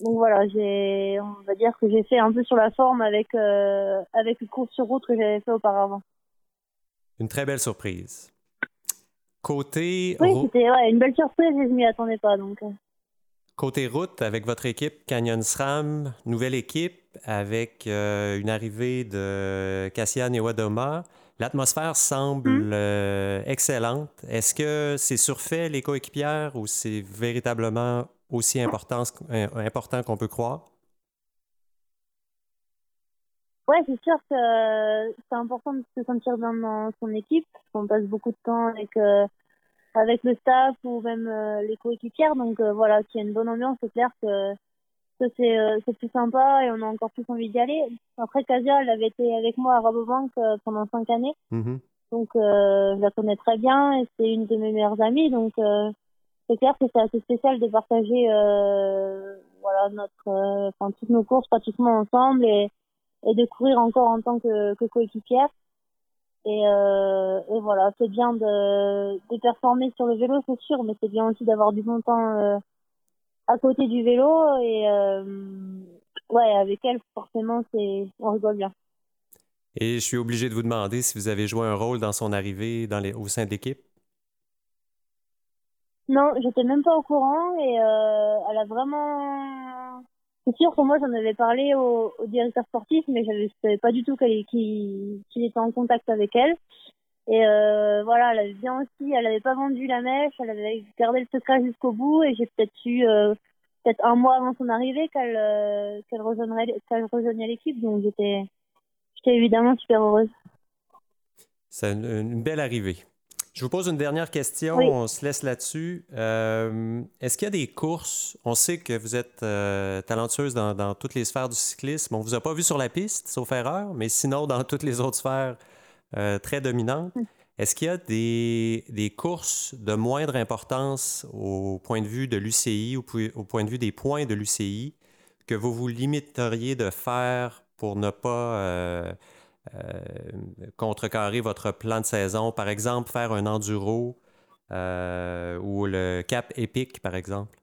donc voilà, j'ai, on va dire que j'ai fait un peu sur la forme avec euh, avec une course sur route que j'avais fait auparavant. Une très belle surprise. Côté. Oui, c'était ouais, une belle surprise et je m'y attendais pas. Donc. euh. Côté route, avec votre équipe Canyon SRAM, nouvelle équipe avec euh, une arrivée de Cassian et Wadoma. L'atmosphère semble Mm. euh, excellente. Est-ce que c'est surfait les coéquipières ou c'est véritablement aussi important, euh, important qu'on peut croire? Ouais, c'est sûr que c'est important de se sentir bien dans son équipe. qu'on passe beaucoup de temps avec euh, avec le staff ou même euh, les coéquipières. Donc euh, voilà, s'il y a une bonne ambiance, c'est clair que, que c'est plus sympa et on a encore plus envie d'y aller. Après, Kasia, elle avait été avec moi à Rabobank pendant cinq années. Mhm. Donc je la connais très bien et c'est une de mes meilleures amies. Donc c'est clair que c'est assez spécial de partager euh, voilà notre euh, enfin toutes nos courses pratiquement ensemble et et de courir encore en tant que, que coéquipière. Et, euh, et voilà, c'est bien de, de performer sur le vélo, c'est sûr, mais c'est bien aussi d'avoir du bon temps à côté du vélo. Et ouais, avec elle, forcément, c'est on rigole bien. Et je suis obligé de vous demander si vous avez joué un rôle dans son arrivée dans les, au sein de l'équipe. Non, j'étais même pas au courant et euh, elle a vraiment. C'est sûr que moi j'en avais parlé au, directeur sportif, mais je savais pas du tout qu'il était en contact avec elle. Et euh, voilà, elle avait bien aussi, elle avait pas vendu la mèche, elle avait gardé le secret jusqu'au bout et j'ai peut-être euh, peut-être un mois avant son arrivée qu'elle euh, qu'elle rejoindrait qu'elle rejoignait l'équipe, donc j'étais j'étais évidemment super heureuse. C'est une belle arrivée. Je vous pose une dernière question, on se laisse là-dessus. Euh, est-ce qu'il y a des courses? On sait que vous êtes euh, talentueuse dans, toutes les sphères du cyclisme. On ne vous a pas vu sur la piste, sauf erreur, mais sinon dans toutes les autres sphères euh, très dominantes. Est-ce qu'il y a des, des, courses de moindre importance au point de vue de l'UCI ou au point de vue des points de l'UCI que vous vous limiteriez de faire pour ne pas contrecarrer votre plan de saison. Par exemple, faire un enduro euh, ou le cap épique, par exemple?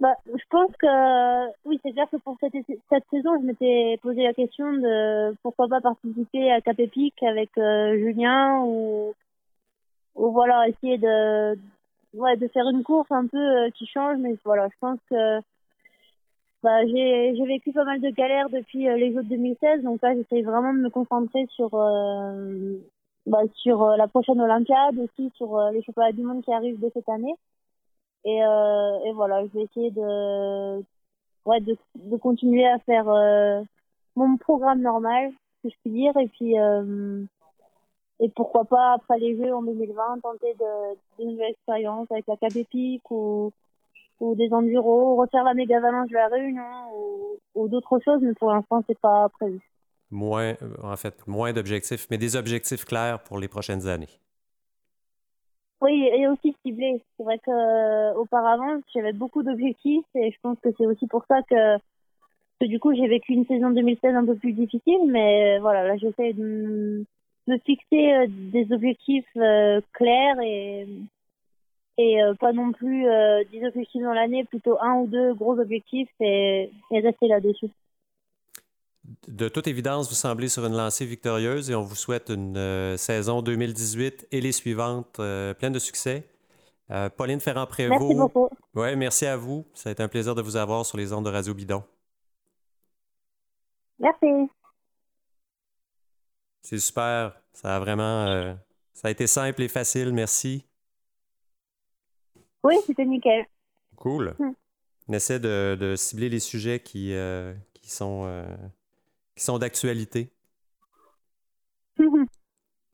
Bah, je pense que oui, c'est clair que pour cette, saison, je m'étais posé la question de pourquoi pas participer à Cap Épique avec euh, Julien ou, ou voilà, essayer de, ouais, de faire une course un peu qui change. Mais voilà, je pense que bah, j'ai, j'ai vécu pas mal de galères depuis euh, les Jeux de 2016, donc là j'essaie vraiment de me concentrer sur euh, bah, sur euh, la prochaine Olympiade, aussi sur les championnats du monde qui arrivent de cette année. Et, et voilà, je vais essayer de ouais de, de continuer à faire mon programme normal, si je puis dire, et puis et pourquoi pas après les Jeux en 2020 tenter de, de nouvelles expériences avec la Cap ou ou des enduros, refaire la méga avalanche de la Réunion ou, d'autres choses, mais pour l'instant, c'est pas prévu. Moins, euh, en fait, moins d'objectifs, mais des objectifs clairs pour les prochaines années. Oui, et aussi ciblés. C'est vrai qu'auparavant, euh, j'avais beaucoup d'objectifs et je pense que c'est aussi pour ça que, que du coup, j'ai vécu une saison 2016 un peu plus difficile, mais euh, voilà, là, j'essaie de me fixer des objectifs clairs et et euh, pas non plus euh, 10 objectifs dans l'année, plutôt un ou deux gros objectifs et, rester là-dessus. De toute évidence, vous semblez sur une lancée victorieuse et on vous souhaite une euh, saison 2018 et les suivantes euh, pleine de succès. Pauline Ferrand-Prévot. Merci beaucoup. Ouais, merci à vous. Ça a été un plaisir de vous avoir sur les ondes de Radio Bidon. Merci. C'est super. Ça a vraiment. ça a été simple et facile. Merci. Oui, c'était nickel. Cool. Hmm. On essaie de, cibler les sujets qui, euh, qui sont, euh, qui sont d'actualité.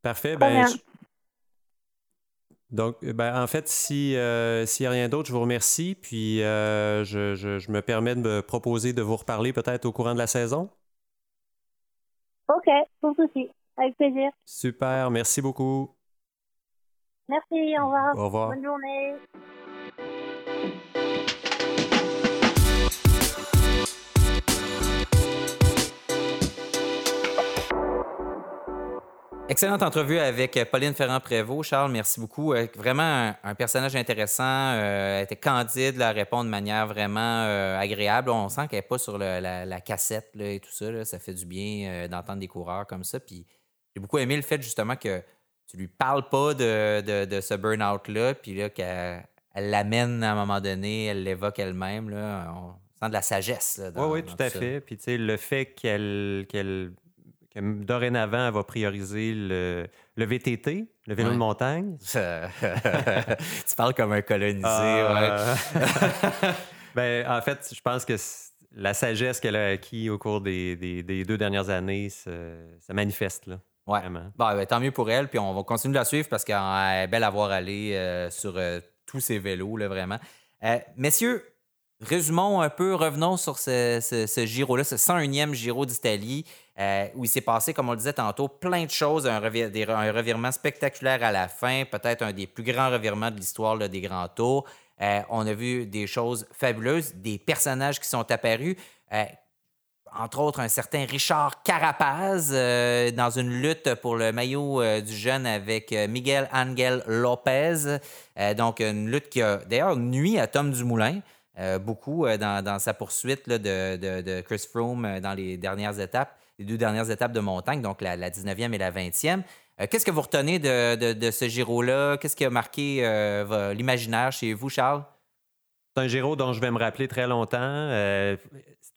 Parfait. Ben, Donc, ben, en fait, si, euh, s'il n'y a rien d'autre, je vous remercie. Puis, je, je, me permets de me proposer de vous reparler peut-être au courant de la saison. OK, sans souci. Avec plaisir. Super. Merci beaucoup. Merci. Au revoir. Au revoir. Bonne journée. Excellente entrevue avec Pauline Ferrand-Prévot. Charles, merci beaucoup. Euh, vraiment un, personnage intéressant. Euh, elle était candide, la répond de manière vraiment euh, agréable. On sent qu'elle n'est pas sur la, cassette et tout ça. Ça fait du bien d'entendre des coureurs comme ça. Puis j'ai beaucoup aimé le fait justement que tu lui parles pas de, ce burn-out-là, l'amène à un moment donné, elle l'évoque elle-même. On sent de la sagesse. oui, oui, tout, à fait. Puis tu sais, le fait qu'elle dorénavant, elle va prioriser le, le VTT, le vélo de montagne. tu parles comme un colonisé, ah. ben, en fait, je pense que la sagesse qu'elle a acquis au cours des, des, deux dernières années se, manifeste. Là. Ouais. Ben, tant mieux pour elle. Puis on va continuer de la suivre parce qu'elle est belle à voir aller euh, sur euh, tous ces vélos, là, vraiment. Euh, messieurs, résumons un peu, revenons sur ce, ce, Giro-là, ce 101e Giro d'Italie, euh, où il s'est passé, comme on le disait tantôt, plein de choses, un, revirement spectaculaire à la fin, peut-être un des plus grands revirements de l'histoire des grands tours. Euh, on a vu des choses fabuleuses, des personnages qui sont apparus. Euh, entre autres, un certain Richard Carapaz dans une lutte pour le maillot du jeune avec Miguel Angel Lopez. donc, une lutte qui a d'ailleurs nuit à Tom Dumoulin. Euh, beaucoup euh, dans, sa poursuite de, Chris Froome euh, dans les dernières étapes, les deux dernières étapes de montagne, donc la, 19e et la 20e. Qu'est-ce que vous retenez de, ce Giro-là? Qu'est-ce qui a marqué l'imaginaire chez vous, Charles? C'est un Giro dont je vais me rappeler très longtemps.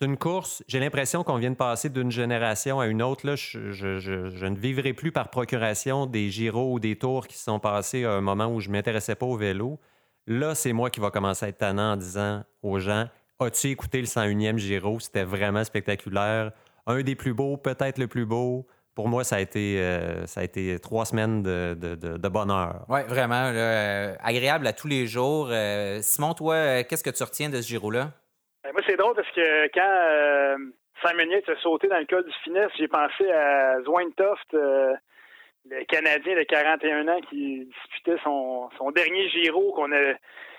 C'est une course, j'ai l'impression qu'on vient de passer d'une génération à une autre. Je, ne vivrai plus par procuration des Giros ou des tours qui sont passés à un moment où je ne m'intéressais pas au vélo. Là, c'est moi qui va commencer à être tannant en disant aux gens As-tu écouté le 101e Giro? C'était vraiment spectaculaire. Un des plus beaux, peut-être le plus beau. pour moi, ça a été, euh, ça a été trois semaines de, bonheur. Oui, vraiment. euh, agréable à tous les jours. Euh, Simon, toi, qu'est-ce que tu retiens de ce Giro-là? Ben, moi, c'est drôle parce que quand euh, Yates a sauté dans le col du finesse, j'ai pensé à Zwain Toft, euh, le Canadien de 41 ans qui disputait son, son dernier Giro qu'on a.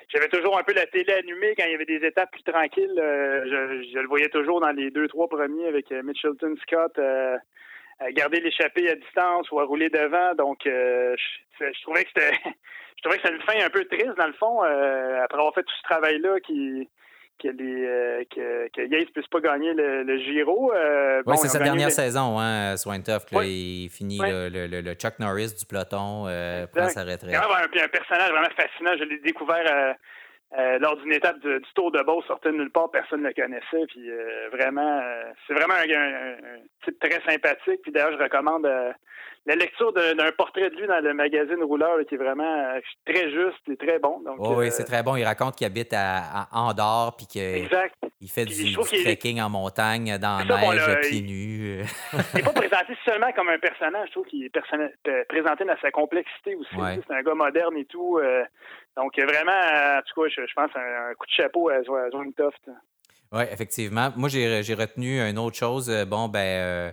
J'avais toujours un peu la télé allumée quand il y avait des étapes plus tranquilles. Euh, je, je le voyais toujours dans les deux, trois premiers avec euh, Mitchelton Scott euh, à garder l'échappée à distance ou à rouler devant. Donc, euh, je, je trouvais que c'était, je trouvais que c'était une fin un peu triste dans le fond euh, après avoir fait tout ce travail-là qui que, les, euh, que, que Yates puisse pas gagner le, le Giro. Euh, Oui, bon, c'est sa dernière le- saison, hein, Ouais. Il finit Ouais. le, le- le Chuck Norris du peloton, euh, prend sa retraite. Vraiment un, puis un personnage vraiment fascinant. Je l'ai découvert euh, euh, lors d'une étape du Tour de Beauce, sortait de nulle part, personne ne le connaissait. Puis euh, vraiment, euh, c'est vraiment un, un- un type très sympathique. Puis d'ailleurs, je recommande euh, la lecture d'un portrait de lui dans le magazine Rouleur, qui est vraiment euh, très juste et très bon. Donc, Oh, oui, euh, c'est très bon. Il raconte qu'il habite à, à Andorre puis qu'il fait Puis du, est- trekking en montagne, dans la bon, neige, là, pieds il- nus. Il n'est pas présenté seulement comme un personnage, je trouve qu'il est euh, présenté dans sa complexité aussi. Ouais. C'est un gars moderne et tout. euh, donc euh, vraiment, euh, en tout cas, je, je pense un, un coup de chapeau à à Zone Toft. Oui, effectivement. Moi, j'ai retenu une autre chose. Euh, Bon, ben, euh,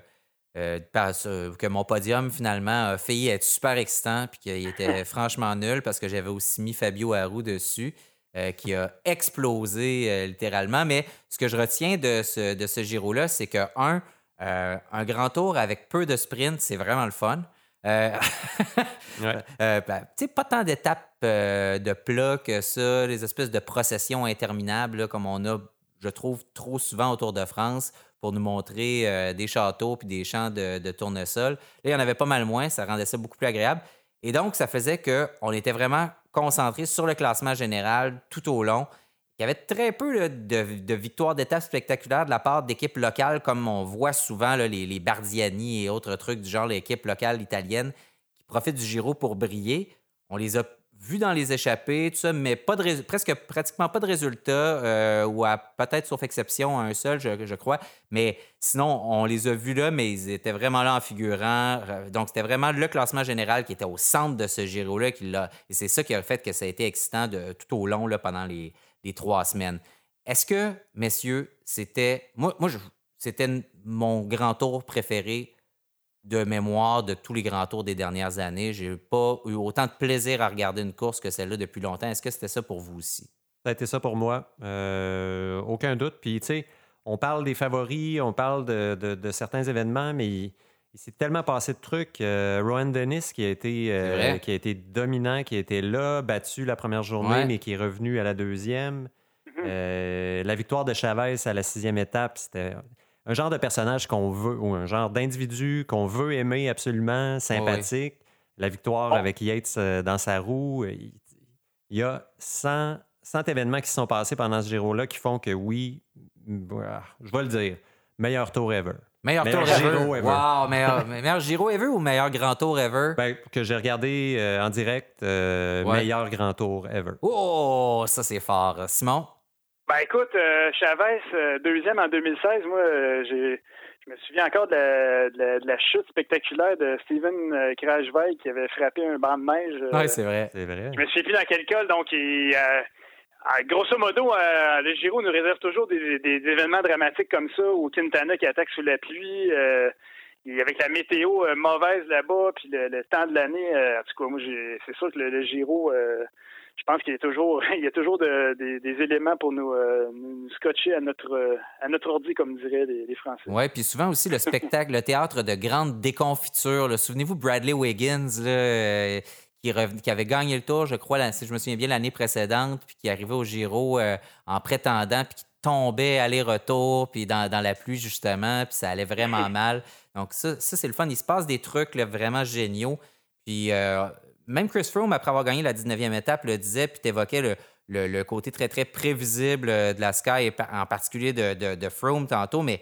euh, parce, euh, que mon podium, finalement, a failli être super excitant puis qu'il était franchement nul parce que j'avais aussi mis Fabio Harou dessus, euh, qui a explosé euh, littéralement. Mais ce que je retiens de ce, de ce Giro-là, c'est que, un, un grand tour avec peu de sprint, c'est vraiment le fun. Ouais. ben, tu sais, pas tant d'étapes de plats que ça, les espèces de processions interminables là, comme on a, je trouve, trop souvent autour de France pour nous montrer euh, des châteaux puis des champs de, de tournesol. Là, il y en avait pas mal moins, ça rendait ça beaucoup plus agréable. Et donc, ça faisait qu'on était vraiment concentré sur le classement général tout au long. Il y avait très peu de, victoires d'étapes spectaculaires de la part d'équipes locales, comme on voit souvent les, les Bardiani et autres trucs du genre, l'équipe locale italienne qui profitent du Giro pour briller. On les a vus dans les échappées, tout ça, mais pas de presque pratiquement pas de résultats, euh, ou à peut-être sauf exception un seul, je, crois. Mais sinon, on les a vus là, mais ils étaient vraiment là en figurant. Donc, c'était vraiment le classement général qui était au centre de ce Giro-là. Et c'est ça qui a fait que ça a été excitant de, tout au long là, pendant les, trois semaines. Est-ce que, messieurs, c'était. Moi, c'était mon grand tour préféré de mémoire de tous les grands tours des dernières années. J'ai pas eu autant de plaisir à regarder une course que celle-là depuis longtemps. Est-ce que c'était ça pour vous aussi? Ça a été ça pour moi. Euh, aucun doute. Puis, tu sais, on parle des favoris, on parle de, de- de certains événements, mais il, il s'est tellement passé de trucs. Euh, Rowan Dennis, qui a, été, euh, qui a été dominant, qui a été là, battu la première journée, Ouais. mais qui est revenu à la deuxième. Euh, la victoire de Chavez à la sixième étape, c'était un genre de personnage qu'on veut, ou un genre d'individu qu'on veut aimer absolument, sympathique. La victoire Bon. avec Yates euh, dans sa roue, euh, il, y a 100, 100 événements qui se sont passés pendant ce Giro-là qui font que oui, mm, ah, je vais le dire, meilleur tour ever. Meilleur, Meilleur tour Giro ever. ever. Wow, meilleur, meilleur Giro ever ou meilleur grand tour ever? Ben, que j'ai regardé euh, en direct, euh, Ouais. meilleur grand tour ever. Oh, ça c'est fort. Simon? Ben écoute, euh, Chavez, euh, deuxième en 2016, moi, euh, j'ai, je me souviens encore de la, de la- de la chute spectaculaire de Steven euh, Krajvej qui avait frappé un banc de neige. euh, Oui, c'est vrai. C'est vrai. je me souviens plus dans quel col, donc il, grosso modo, euh, le Giro nous réserve toujours des, des événements dramatiques comme ça, où Quintana qui attaque sous la pluie, euh, et avec la météo euh, mauvaise là-bas, puis le, le temps de l'année, euh, en tout cas, moi, j'ai, c'est sûr que le, le Giro, euh, je pense qu'il y a toujours, il y a toujours de- des, des éléments pour nous, euh, nous scotcher à notre, euh, à notre ordi, comme diraient les, les Français. Oui, puis souvent aussi le spectacle, le théâtre de grande déconfiture. Souvenez-vous Bradley Wiggins, là, euh, qui, reven- qui avait gagné le tour, je crois, si je me souviens bien, l'année précédente, puis qui arrivait au Giro euh, en prétendant, puis qui tombait aller-retour, puis dans, dans la pluie, justement, puis ça allait vraiment mal. Donc ça, ça c'est le fun. Il se passe des trucs là, vraiment géniaux. Puis même Chris Froome, après avoir gagné la 19e étape, le disait, puis t'évoquais le, le, côté très, très prévisible euh, de la Sky, en particulier de, de, Froome tantôt, mais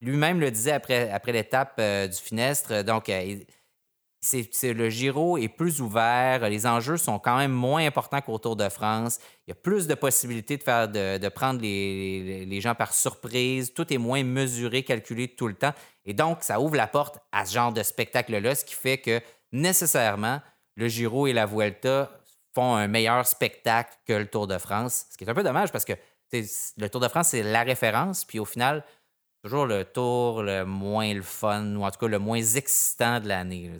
lui-même le disait après, l'étape euh, du Finestre. Donc, euh, c'est, le Giro est plus ouvert, les enjeux sont quand même moins importants qu'au Tour de France. Il y a plus de possibilités de, faire, de, prendre les, les, gens par surprise. Tout est moins mesuré, calculé tout le temps. Et donc, ça ouvre la porte à ce genre de spectacle-là, ce qui fait que nécessairement, le Giro et la Vuelta font un meilleur spectacle que le Tour de France. Ce qui est un peu dommage parce que le Tour de France, c'est la référence. Puis au final, toujours le tour le moins le fun, ou en tout cas le moins excitant de l'année.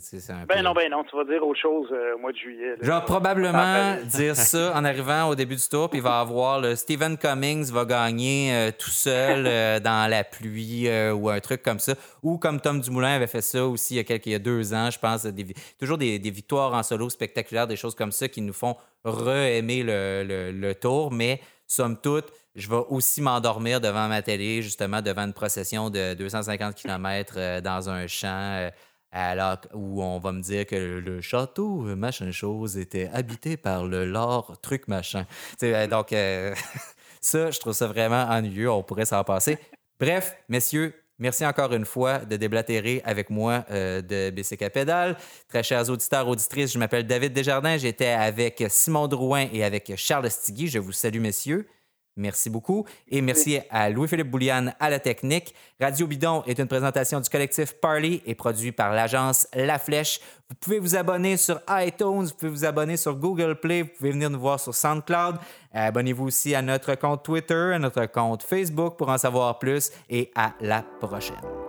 Ben non, ben non, tu vas dire autre chose euh, au mois de juillet. Je vais probablement dire ça en arrivant au début du tour, puis il va avoir le Stephen Cummings va gagner euh, tout seul euh, dans la pluie ou un truc comme ça. Ou comme Tom Dumoulin avait fait ça aussi il y a, quelques, il y a deux ans, je pense, toujours des, victoires en solo spectaculaires, des choses comme ça qui nous font re-aimer le, le tour, mais somme toute, je vais aussi m'endormir devant ma télé, justement, devant une procession de 250 km euh, dans un champ. Euh, alors, où on va me dire que le château, euh, machin chose, était habité par le lord truc machin. donc, ça, je trouve ça vraiment ennuyeux. On pourrait s'en passer. Bref, messieurs, merci encore une fois de déblatérer avec moi de BCK Pédale. Très chers auditeurs, auditrices, je m'appelle David Desjardins. J'étais avec Simon Drouin et avec Charles Stigui. Je vous salue, messieurs. Merci beaucoup. Et merci à Louis-Philippe Bouliane à la technique. Radio Bidon est une présentation du collectif Parley et produit par l'agence La Flèche. Vous pouvez vous abonner sur iTunes, vous pouvez vous abonner sur Google Play, vous pouvez venir nous voir sur SoundCloud. Abonnez-vous aussi à notre compte Twitter, à notre compte Facebook pour en savoir plus et à la prochaine.